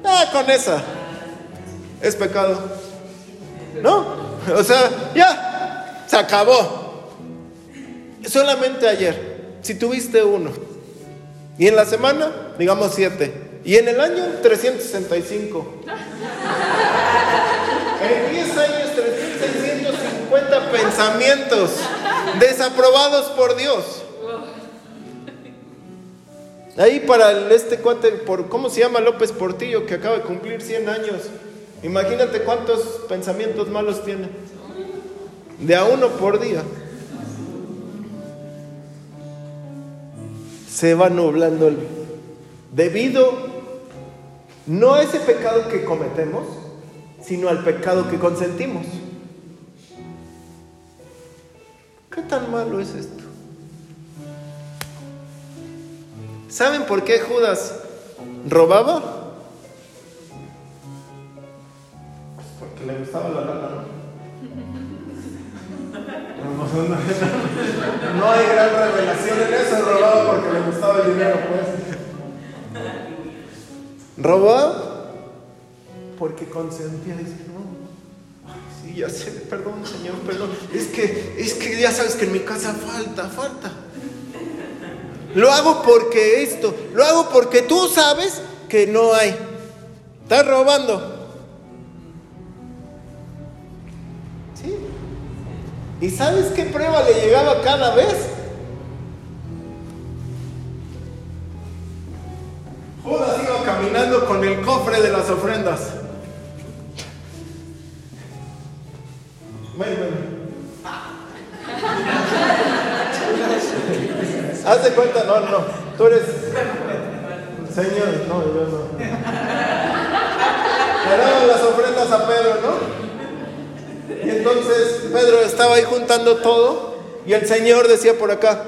Ah, con esa. Es pecado. ¿No? O sea, ya, se acabó. Solamente ayer, si tuviste uno. Y en la semana, digamos siete. Y en el año, 365. en 10 años, 3650. 50 pensamientos desaprobados por Dios. Ahí para este cuate, por, ¿cómo se llama López Portillo, que acaba de cumplir 100 años? Imagínate cuántos pensamientos malos tiene. De a uno por día. Se va nublando el... Debido no a ese pecado que cometemos, sino al pecado que consentimos. ¿Qué tan malo es esto? ¿Saben por qué Judas robaba? Porque le gustaba la lana. No hay gran revelación en eso, robaba porque le gustaba el dinero, pues. Porque consentía, dice, no, sí, ya sé, perdón, Señor, perdón. Es que, es que ya sabes que en mi casa falta, falta. Lo hago porque esto, lo hago porque tú sabes que no hay. Estás robando. ¿Y sabes qué prueba le llegaba cada vez? Judas iba caminando con el cofre de las ofrendas. Haz de cuenta, no, no, tú eres Señor, no, yo no. Le daban las ofrendas a Pedro, ¿no? Y entonces Pedro estaba ahí juntando todo y el Señor decía por acá,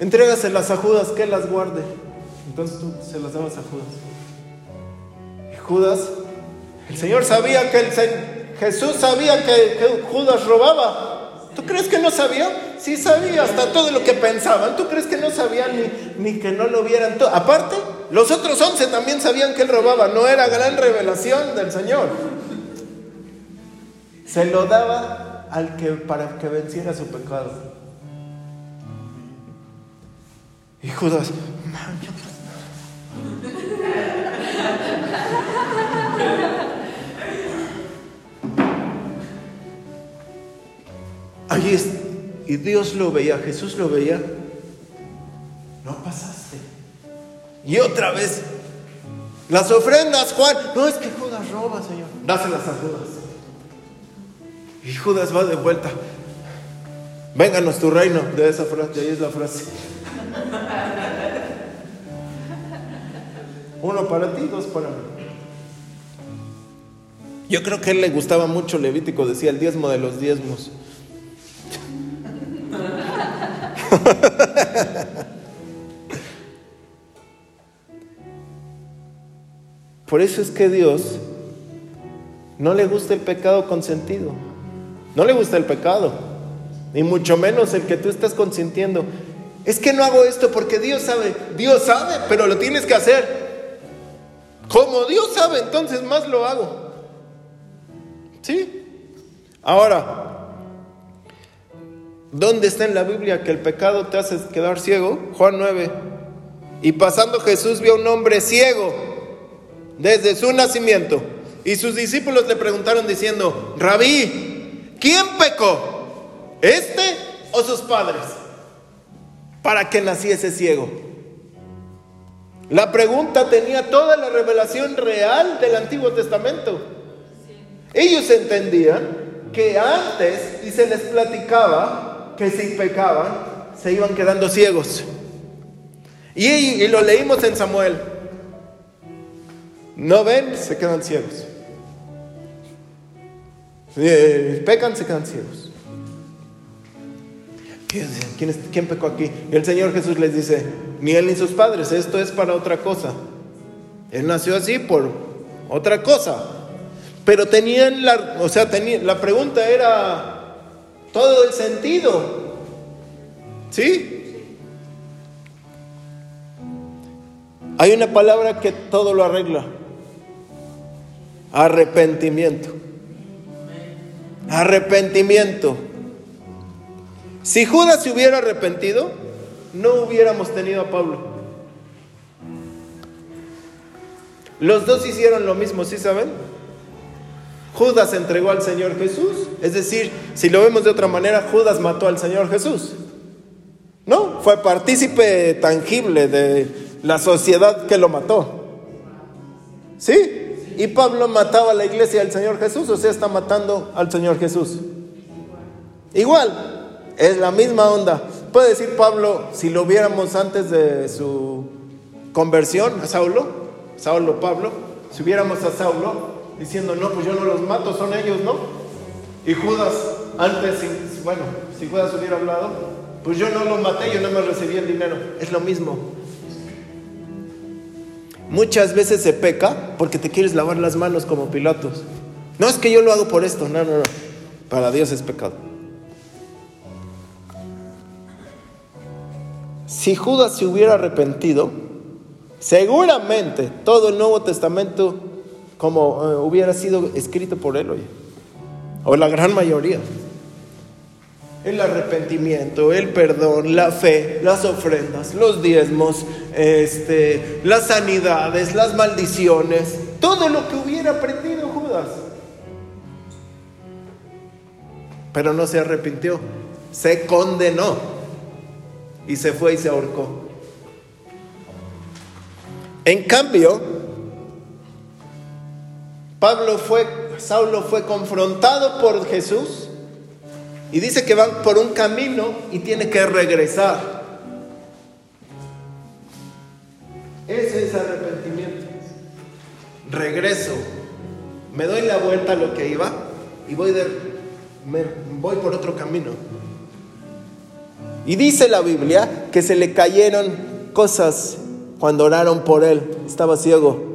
entrégaselas a Judas, que las guarde. Entonces tú se las dabas a Judas. Y Judas, el Señor sabía que el Jesús sabía que Judas robaba. ¿Tú crees que no sabía? Sí sabía hasta todo lo que pensaban. ¿Tú crees que no sabían ni, ni que no lo vieran? Aparte, los otros once también sabían que él robaba. No era gran revelación del Señor. Se lo daba al que para que venciera su pecado. Y Judas, Allí es, y Dios lo veía, Jesús lo veía. No pasaste. Y otra vez, las ofrendas, Juan. No es que Judas roba, Señor. Dáselas a Judas. Y Judas va de vuelta. Vénganos tu reino. De esa frase, ahí es la frase. Uno para ti, dos para mí. Yo creo que a él le gustaba mucho Levítico, decía el diezmo de los diezmos. Por eso es que Dios no le gusta el pecado consentido. No le gusta el pecado. Ni mucho menos el que tú estás consintiendo. Es que no hago esto porque Dios sabe. Dios sabe, pero lo tienes que hacer. Como Dios sabe, entonces más lo hago. ¿Sí? Ahora, ¿Dónde está en la Biblia que el pecado te hace quedar ciego? Juan 9. Y pasando Jesús vio a un hombre ciego desde su nacimiento. Y sus discípulos le preguntaron diciendo, Rabí, ¿quién pecó? ¿Este o sus padres? Para que naciese ciego. La pregunta tenía toda la revelación real del Antiguo Testamento. Ellos entendían que antes, y se les platicaba, que si pecaban, se iban quedando ciegos. Y, lo leímos en Samuel. No ven, se quedan ciegos. Eh, pecan, se quedan ciegos. ¿Quién, ¿Quién pecó aquí? el Señor Jesús les dice, ni él ni sus padres, esto es para otra cosa. Él nació así por otra cosa. Pero tenían la, o sea, la pregunta era, todo el sentido. ¿Sí? Hay una palabra que todo lo arregla. Arrepentimiento. Arrepentimiento. Si Judas se hubiera arrepentido, no hubiéramos tenido a Pablo. Los dos hicieron lo mismo, ¿sí saben? Judas entregó al Señor Jesús. Es decir, si lo vemos de otra manera, Judas mató al Señor Jesús. No, fue partícipe tangible de la sociedad que lo mató. ¿Sí? Y Pablo mataba a la iglesia del Señor Jesús, o sea, está matando al Señor Jesús. Igual, es la misma onda. Puede decir Pablo, si lo viéramos antes de su conversión a Saulo, Saulo Pablo, si viéramos a Saulo diciendo, no, pues yo no los mato, son ellos, ¿no? Y Judas, antes, bueno, si Judas hubiera hablado, pues yo no los maté, yo no me recibí el dinero. Es lo mismo. Muchas veces se peca porque te quieres lavar las manos como pilotos. No es que yo lo hago por esto, no, no, no. Para Dios es pecado. Si Judas se hubiera arrepentido, seguramente todo el Nuevo Testamento como eh, hubiera sido escrito por él, oye, o la gran mayoría. El arrepentimiento, el perdón, la fe, las ofrendas, los diezmos, este, las sanidades, las maldiciones, todo lo que hubiera aprendido Judas. Pero no se arrepintió, se condenó y se fue y se ahorcó. En cambio, Pablo fue, Saulo fue confrontado por Jesús y dice que va por un camino y tiene que regresar. Ese es arrepentimiento. Regreso. Me doy la vuelta a lo que iba y voy, de, voy por otro camino. Y dice la Biblia que se le cayeron cosas cuando oraron por él. Estaba ciego.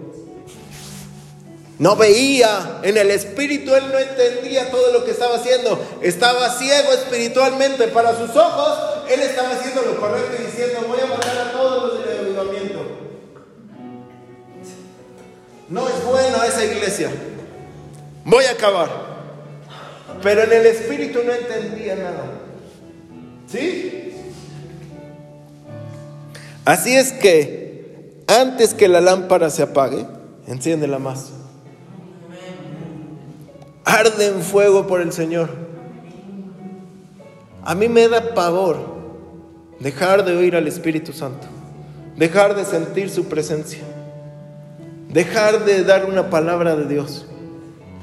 No veía en el espíritu, él no entendía todo lo que estaba haciendo. Estaba ciego espiritualmente para sus ojos. Él estaba haciendo lo correcto y diciendo, voy a matar a todos los del avivamiento. No es bueno esa iglesia. Voy a acabar. Pero en el espíritu no entendía nada. ¿Sí? Así es que antes que la lámpara se apague, enciéndela más arde en fuego por el Señor. A mí me da pavor dejar de oír al Espíritu Santo, dejar de sentir su presencia, dejar de dar una palabra de Dios,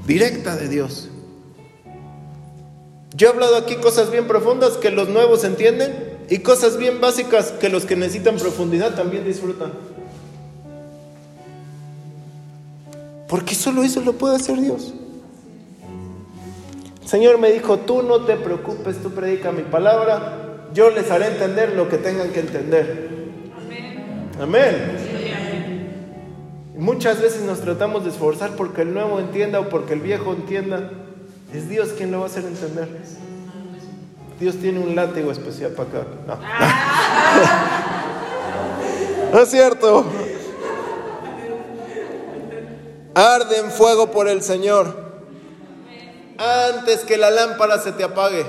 directa de Dios. Yo he hablado aquí cosas bien profundas que los nuevos entienden y cosas bien básicas que los que necesitan profundidad también disfrutan. Porque solo eso lo puede hacer Dios. Señor me dijo, tú no te preocupes, tú predica mi palabra, yo les haré entender lo que tengan que entender. Amén. Amén. Muchas veces nos tratamos de esforzar porque el nuevo entienda o porque el viejo entienda. Es Dios quien lo va a hacer entender. Dios tiene un látigo especial para acá. No. no es cierto. Arde en fuego por el Señor antes que la lámpara se te apague.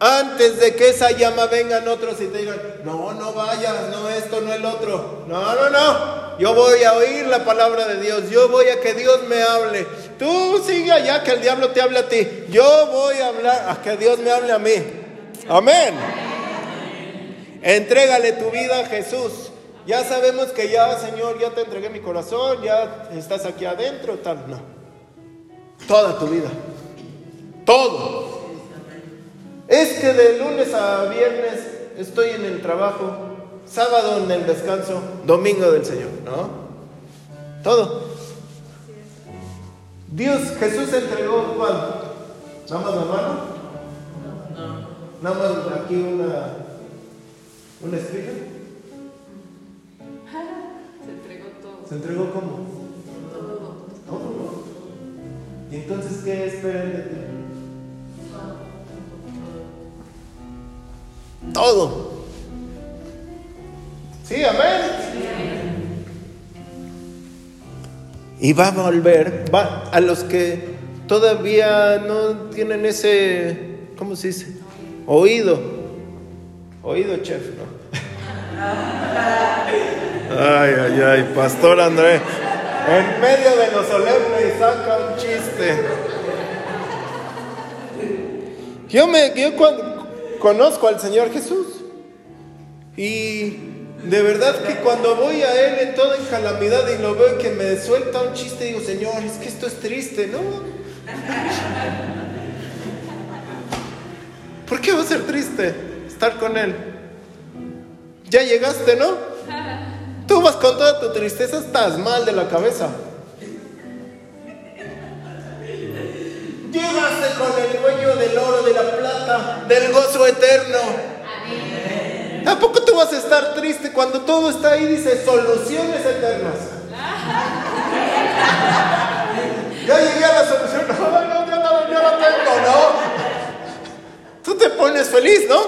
Antes de que esa llama vengan otros y te digan, no, no vayas, no esto, no el otro. No, no, no. Yo voy a oír la palabra de Dios. Yo voy a que Dios me hable. Tú sigue allá que el diablo te hable a ti. Yo voy a hablar a que Dios me hable a mí. Amén. Entrégale tu vida a Jesús. Ya sabemos que ya, Señor, ya te entregué mi corazón, ya estás aquí adentro, tal. No. Toda tu vida. Todo. Es que de lunes a viernes estoy en el trabajo, sábado en el descanso, domingo del Señor, ¿no? Todo. Dios, Jesús entregó cuánto? ¿Nada más la mano? Nada más aquí una, una estrella. Se entregó todo. ¿Se entregó cómo? Entonces qué esperan de ti? Todo. Sí, amén. Y va a volver, va a los que todavía no tienen ese, ¿cómo se dice? Oído. Oído, chef, ¿no? Ay, ay, ay, Pastor André. En medio de los solemne y saca triste. Yo, me, yo conozco al Señor Jesús y de verdad que cuando voy a Él en toda calamidad y lo veo que me suelta un chiste, digo, Señor, es que esto es triste, ¿no? ¿Por qué va a ser triste estar con Él? Ya llegaste, ¿no? Tú vas con toda tu tristeza, estás mal de la cabeza. Llegaste con el dueño del oro, de la plata, del gozo eterno. ¿A poco tú vas a estar triste cuando todo está ahí? Dice soluciones eternas. Ya llegué a la solución. No, no, ya no, ya la tengo, ¿no? Tú te pones feliz, ¿no?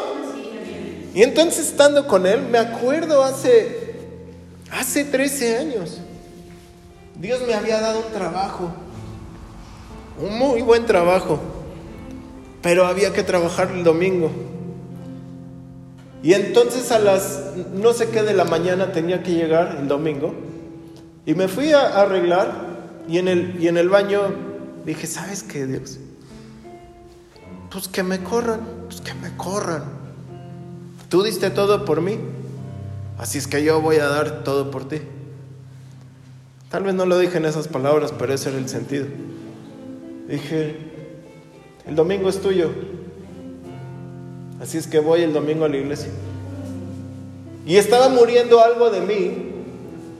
Y entonces estando con él, me acuerdo hace, hace 13 años, Dios me había dado un trabajo, un muy buen trabajo, pero había que trabajar el domingo. Y entonces a las no sé qué de la mañana tenía que llegar el domingo y me fui a arreglar y en el, y en el baño dije, ¿sabes qué, Dios? Pues que me corran, pues que me corran. Tú diste todo por mí, así es que yo voy a dar todo por ti. Tal vez no lo dije en esas palabras, pero ese era el sentido. Dije, el domingo es tuyo, así es que voy el domingo a la iglesia. Y estaba muriendo algo de mí,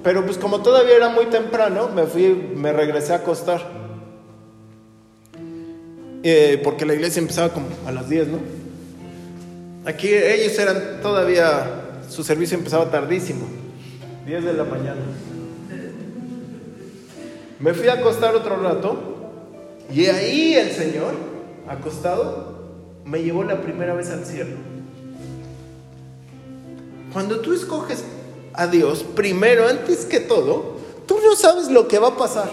pero pues como todavía era muy temprano, me fui, me regresé a acostar. Eh, porque la iglesia empezaba como a las 10, ¿no? Aquí ellos eran todavía, su servicio empezaba tardísimo, 10 de la mañana. Me fui a acostar otro rato y ahí el Señor, acostado, me llevó la primera vez al cielo. Cuando tú escoges a Dios, primero, antes que todo, tú no sabes lo que va a pasar.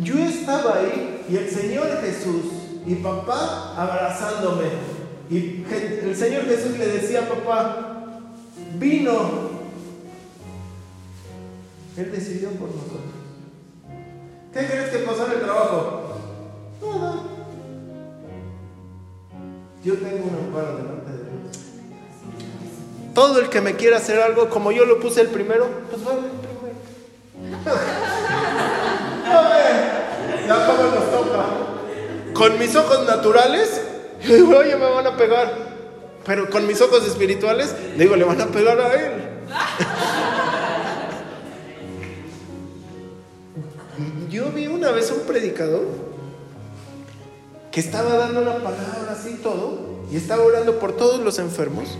Yo estaba ahí y el Señor Jesús y papá abrazándome. Y el Señor Jesús le decía a papá, vino. Él decidió por nosotros. ¿Qué crees que pasó en el trabajo? Nada. Yo tengo un amparo delante de Dios. Todo el que me quiera hacer algo, como yo lo puse el primero, pues va a ver el primero. a ver, ya como nos toca. Con mis ojos naturales, digo, oye, me van a pegar. Pero con mis ojos espirituales, digo, le van a pegar a él. Yo vi una vez un predicador que estaba dando una palabra así todo y estaba orando por todos los enfermos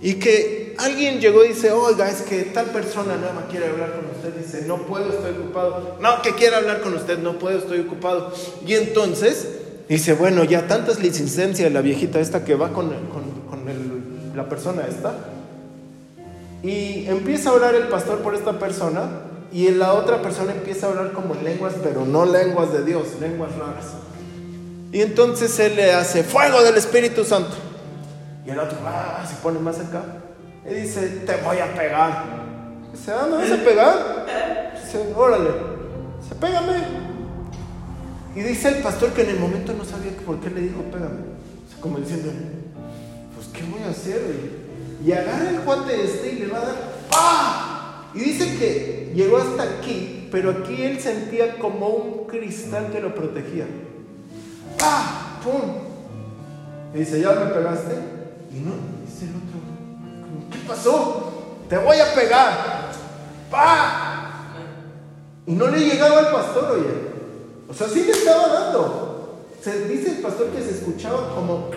y que alguien llegó y dice, oiga, es que tal persona más quiere hablar con usted. Dice, no puedo, estoy ocupado. No, que quiere hablar con usted, no puedo, estoy ocupado. Y entonces dice, bueno, ya tantas licencias la viejita esta que va con, con, con la persona esta. Y empieza a orar el pastor por esta persona y la otra persona empieza a hablar como en lenguas, pero no lenguas de Dios, lenguas raras. Y entonces él le hace fuego del Espíritu Santo. Y el otro ah, se pone más acá y dice, te voy a pegar. Dice, ah, ¿me vas a pegar? Dice, órale. Dice, pégame. Y dice el pastor que en el momento no sabía por qué le dijo, pégame. como diciendo, pues, ¿qué voy a hacer? Y agarra el guante este y le va a dar, ¡pah! Y dice que llegó hasta aquí, pero aquí él sentía como un cristal que lo protegía. ¡Pah! ¡Pum! Y dice, ¿ya me pegaste? Y no, dice el otro, ¿qué pasó? Te voy a pegar. ¡Pah! Y no le llegaba al pastor, oye. O sea, sí le estaba dando. Se dice el pastor que se escuchaba como,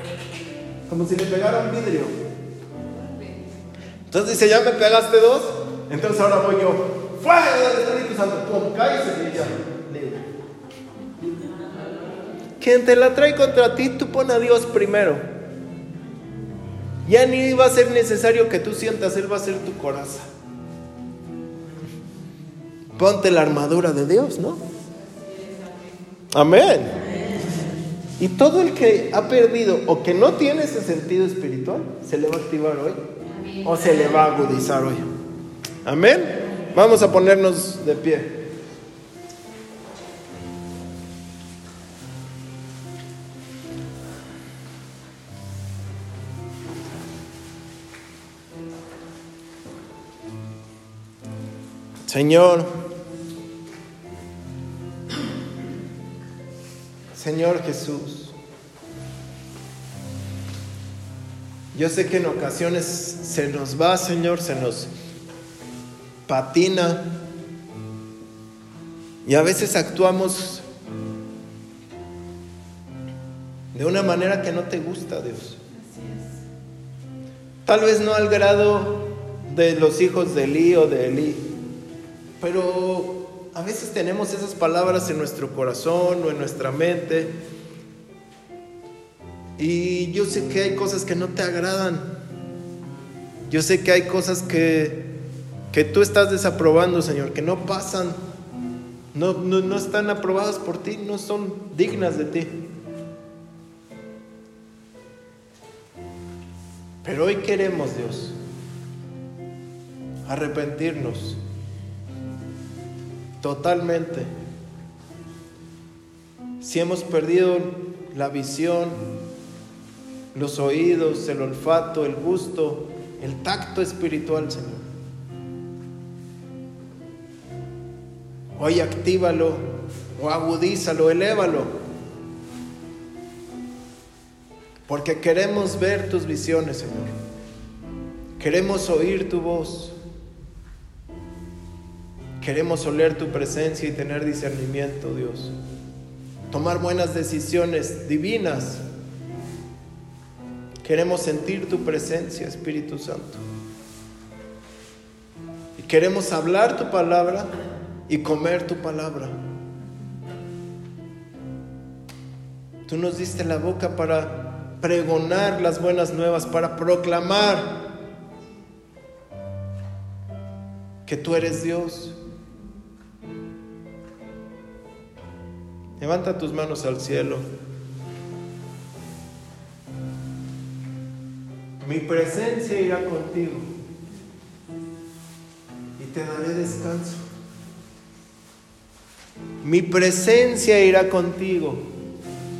como si le pegara un vidrio. Entonces dice, ya me pegaste dos, entonces ahora voy yo. ¡Fuera del Espíritu Santo! ¡Pum! Cállese y ya. Quien te la trae contra ti, tú pon a Dios primero. Ya ni va a ser necesario que tú sientas, Él va a ser tu coraza. Ponte la armadura de Dios, ¿no? Amén. Y todo el que ha perdido o que no tiene ese sentido espiritual, se le va a activar hoy o se le va a agudizar hoy. Amén. Vamos a ponernos de pie. Señor, Señor Jesús, yo sé que en ocasiones se nos va, Señor, se nos patina y a veces actuamos de una manera que no te gusta, Dios. Tal vez no al grado de los hijos de Elí o de Elí, pero a veces tenemos esas palabras en nuestro corazón o en nuestra mente. Y yo sé que hay cosas que no te agradan. Yo sé que hay cosas que, que tú estás desaprobando, Señor, que no pasan, no, no, no están aprobadas por ti, no son dignas de ti. Pero hoy queremos, Dios, arrepentirnos totalmente. Si hemos perdido la visión, los oídos, el olfato, el gusto, el tacto espiritual, Señor. Hoy actívalo o agudízalo, elévalo. Porque queremos ver tus visiones, Señor. Queremos oír tu voz. Queremos oler tu presencia y tener discernimiento, Dios. Tomar buenas decisiones divinas. Queremos sentir tu presencia, Espíritu Santo. Y queremos hablar tu palabra y comer tu palabra. Tú nos diste la boca para pregonar las buenas nuevas, para proclamar que tú eres Dios. Levanta tus manos al cielo. Mi presencia irá contigo y te daré descanso. Mi presencia irá contigo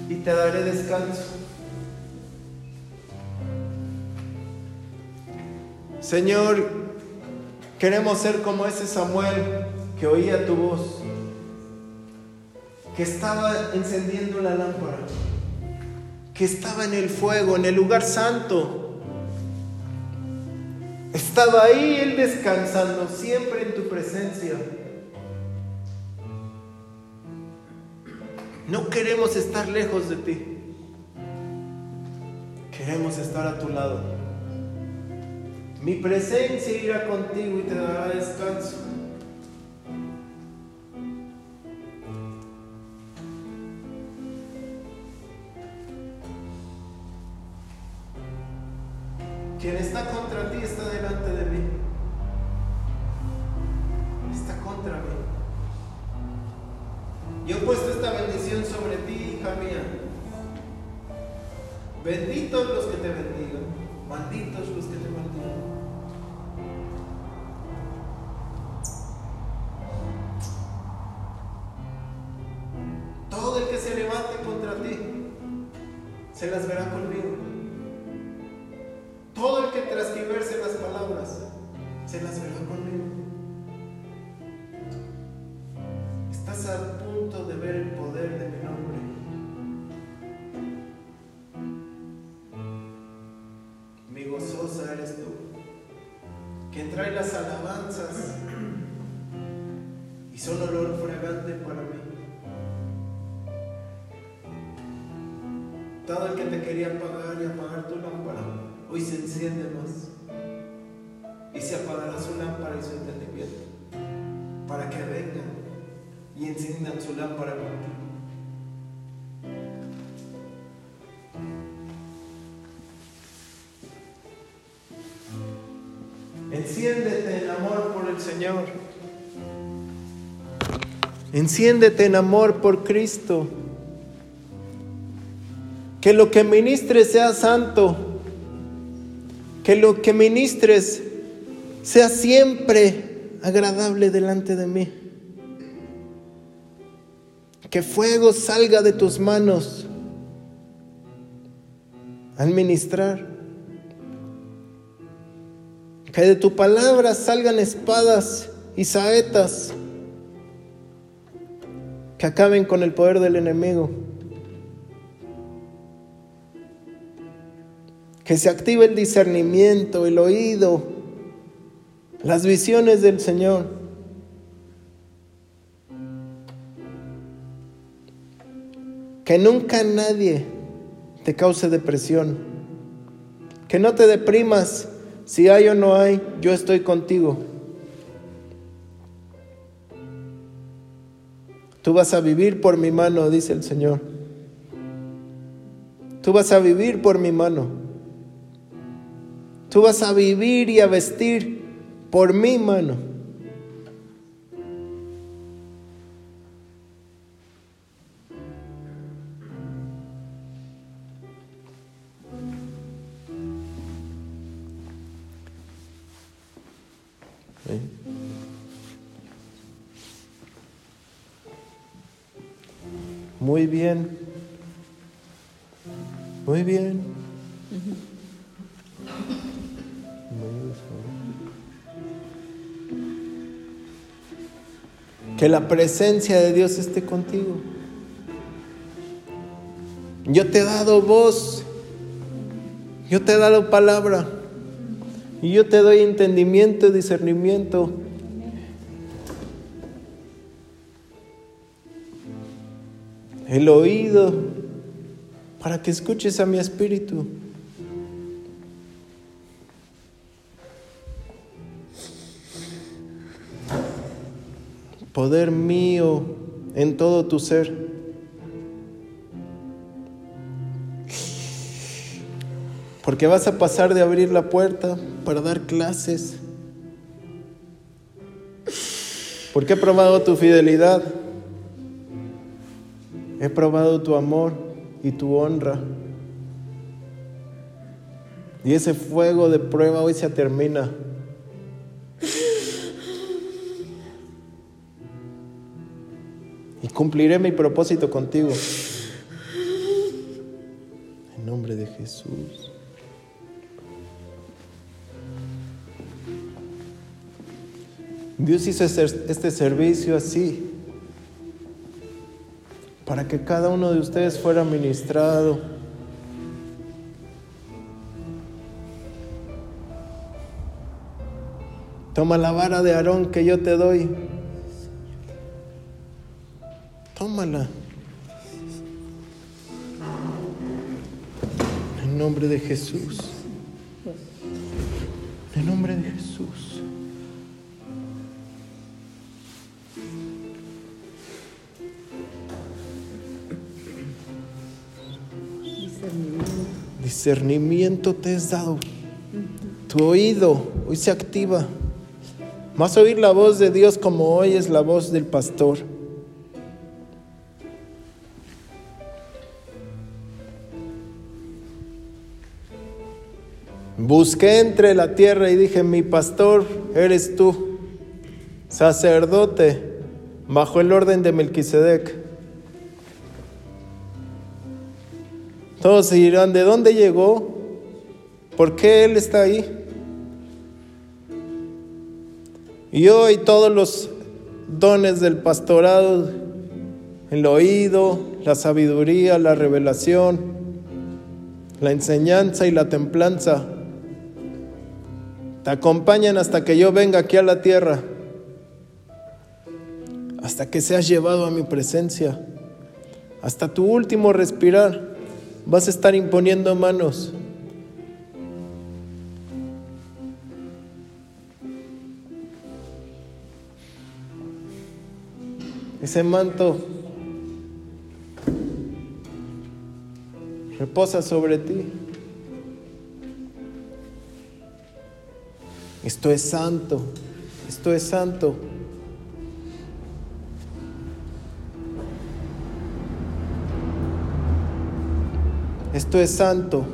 y te daré descanso. Señor, queremos ser como ese Samuel que oía tu voz que estaba encendiendo la lámpara, que estaba en el fuego, en el lugar santo. Estaba ahí él descansando siempre en tu presencia. No queremos estar lejos de ti. Queremos estar a tu lado. Mi presencia irá contigo y te dará descanso. Señor. Enciéndete en amor por Cristo. Que lo que ministres sea santo. Que lo que ministres sea siempre agradable delante de mí. Que fuego salga de tus manos al ministrar. Que de tu palabra salgan espadas y saetas que acaben con el poder del enemigo. Que se active el discernimiento, el oído, las visiones del Señor. Que nunca nadie te cause depresión. Que no te deprimas si hay o no hay, yo estoy contigo. Tú vas a vivir por mi mano, dice el Señor. Tú vas a vivir por mi mano. Tú vas a vivir y a vestir por mi mano. Muy bien. Muy bien. Que la presencia de Dios esté contigo. Yo te he dado voz. Yo te he dado palabra. Y yo te doy entendimiento y discernimiento. El oído para que escuches a mi espíritu. Poder mío en todo tu ser. Porque vas a pasar de abrir la puerta para dar clases. Porque he probado tu fidelidad. He probado tu amor y tu honra. Y ese fuego de prueba hoy se termina. Y cumpliré mi propósito contigo. En nombre de Jesús. Dios hizo este servicio así, para que cada uno de ustedes fuera ministrado. Toma la vara de Aarón que yo te doy. Tómala. En nombre de Jesús. En nombre de Jesús. Discernimiento te es dado. Tu oído hoy se activa. A oír la voz de Dios como hoy es la voz del pastor. Busqué entre la tierra y dije, mi pastor eres tú, sacerdote, bajo el orden de Melquisedec. Todos se dirán, ¿de dónde llegó? ¿Por qué Él está ahí? Y hoy todos los dones del pastorado, el oído, la sabiduría, la revelación, la enseñanza y la templanza, te acompañan hasta que yo venga aquí a la tierra, hasta que seas llevado a mi presencia, hasta tu último respirar, vas a estar imponiendo manos. Ese manto reposa sobre ti. Esto es santo, esto es santo. Esto es santo.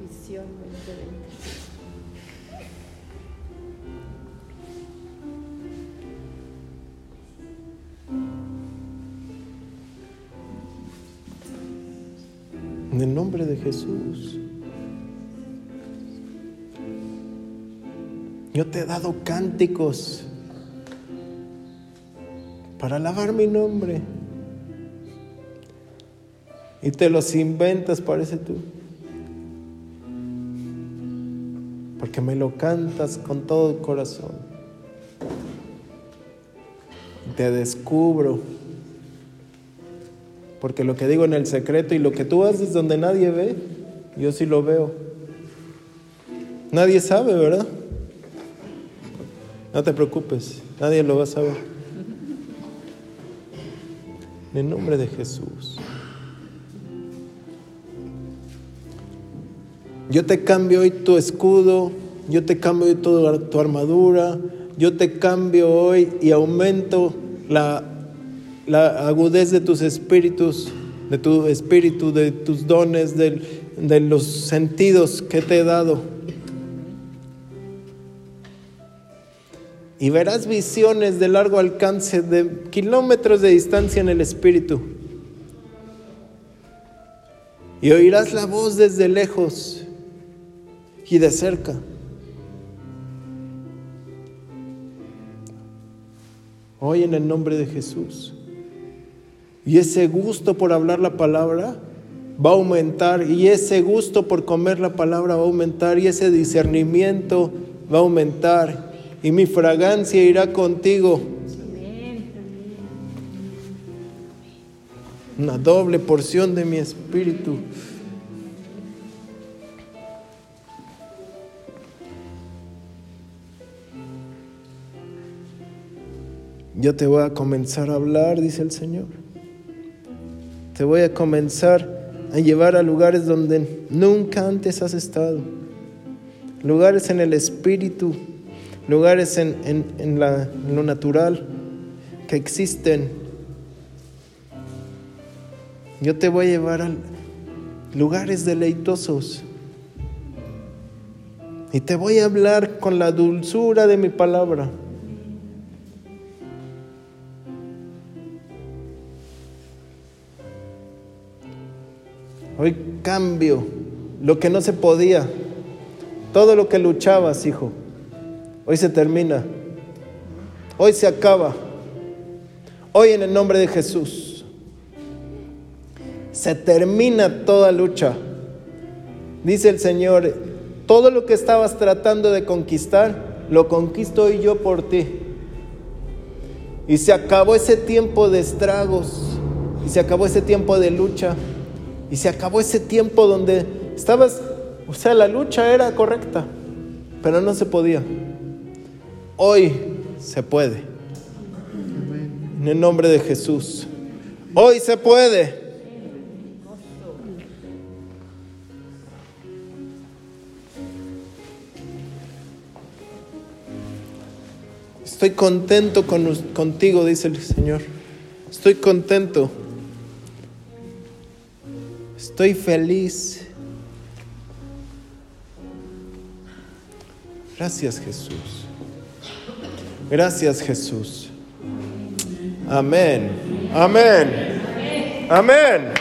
Visión 2020. En el nombre de Jesús. Yo te he dado cánticos para alabar mi nombre. Y te los inventas, parece tú. Porque me lo cantas con todo el corazón. Te descubro. Porque lo que digo en el secreto y lo que tú haces donde nadie ve, yo sí lo veo. Nadie sabe, ¿verdad? No te preocupes, nadie lo va a saber. En el nombre de Jesús. Yo te cambio hoy tu escudo, yo te cambio hoy toda tu armadura, yo te cambio hoy y aumento la, la agudez de tus espíritus, de tu espíritu, de tus dones, de, de los sentidos que te he dado. Y verás visiones de largo alcance, de kilómetros de distancia en el espíritu. Y oirás la voz desde lejos y de cerca. Hoy en el nombre de Jesús. Y ese gusto por hablar la palabra va a aumentar. Y ese gusto por comer la palabra va a aumentar. Y ese discernimiento va a aumentar. Y mi fragancia irá contigo. Una doble porción de mi espíritu. Yo te voy a comenzar a hablar, dice el Señor. Te voy a comenzar a llevar a lugares donde nunca antes has estado. Lugares en el espíritu, lugares en, lo natural que existen. Yo te voy a llevar a lugares deleitosos. Y te voy a hablar con la dulzura de mi palabra. Hoy cambio lo que no se podía. Todo lo que luchabas, hijo, hoy se termina. Hoy se acaba. Hoy en el nombre de Jesús. Se termina toda lucha. Dice el Señor, todo lo que estabas tratando de conquistar, lo conquisto hoy yo por ti. Y se acabó ese tiempo de estragos. Y se acabó ese tiempo de lucha. Y se acabó ese tiempo donde estabas, o sea, la lucha era correcta, pero no se podía. Hoy se puede. En el nombre de Jesús. Hoy se puede. Estoy contento con, contigo, dice el Señor. Estoy contento. Estoy feliz. Gracias Jesús. Gracias Jesús. Amén. Amén. Amén.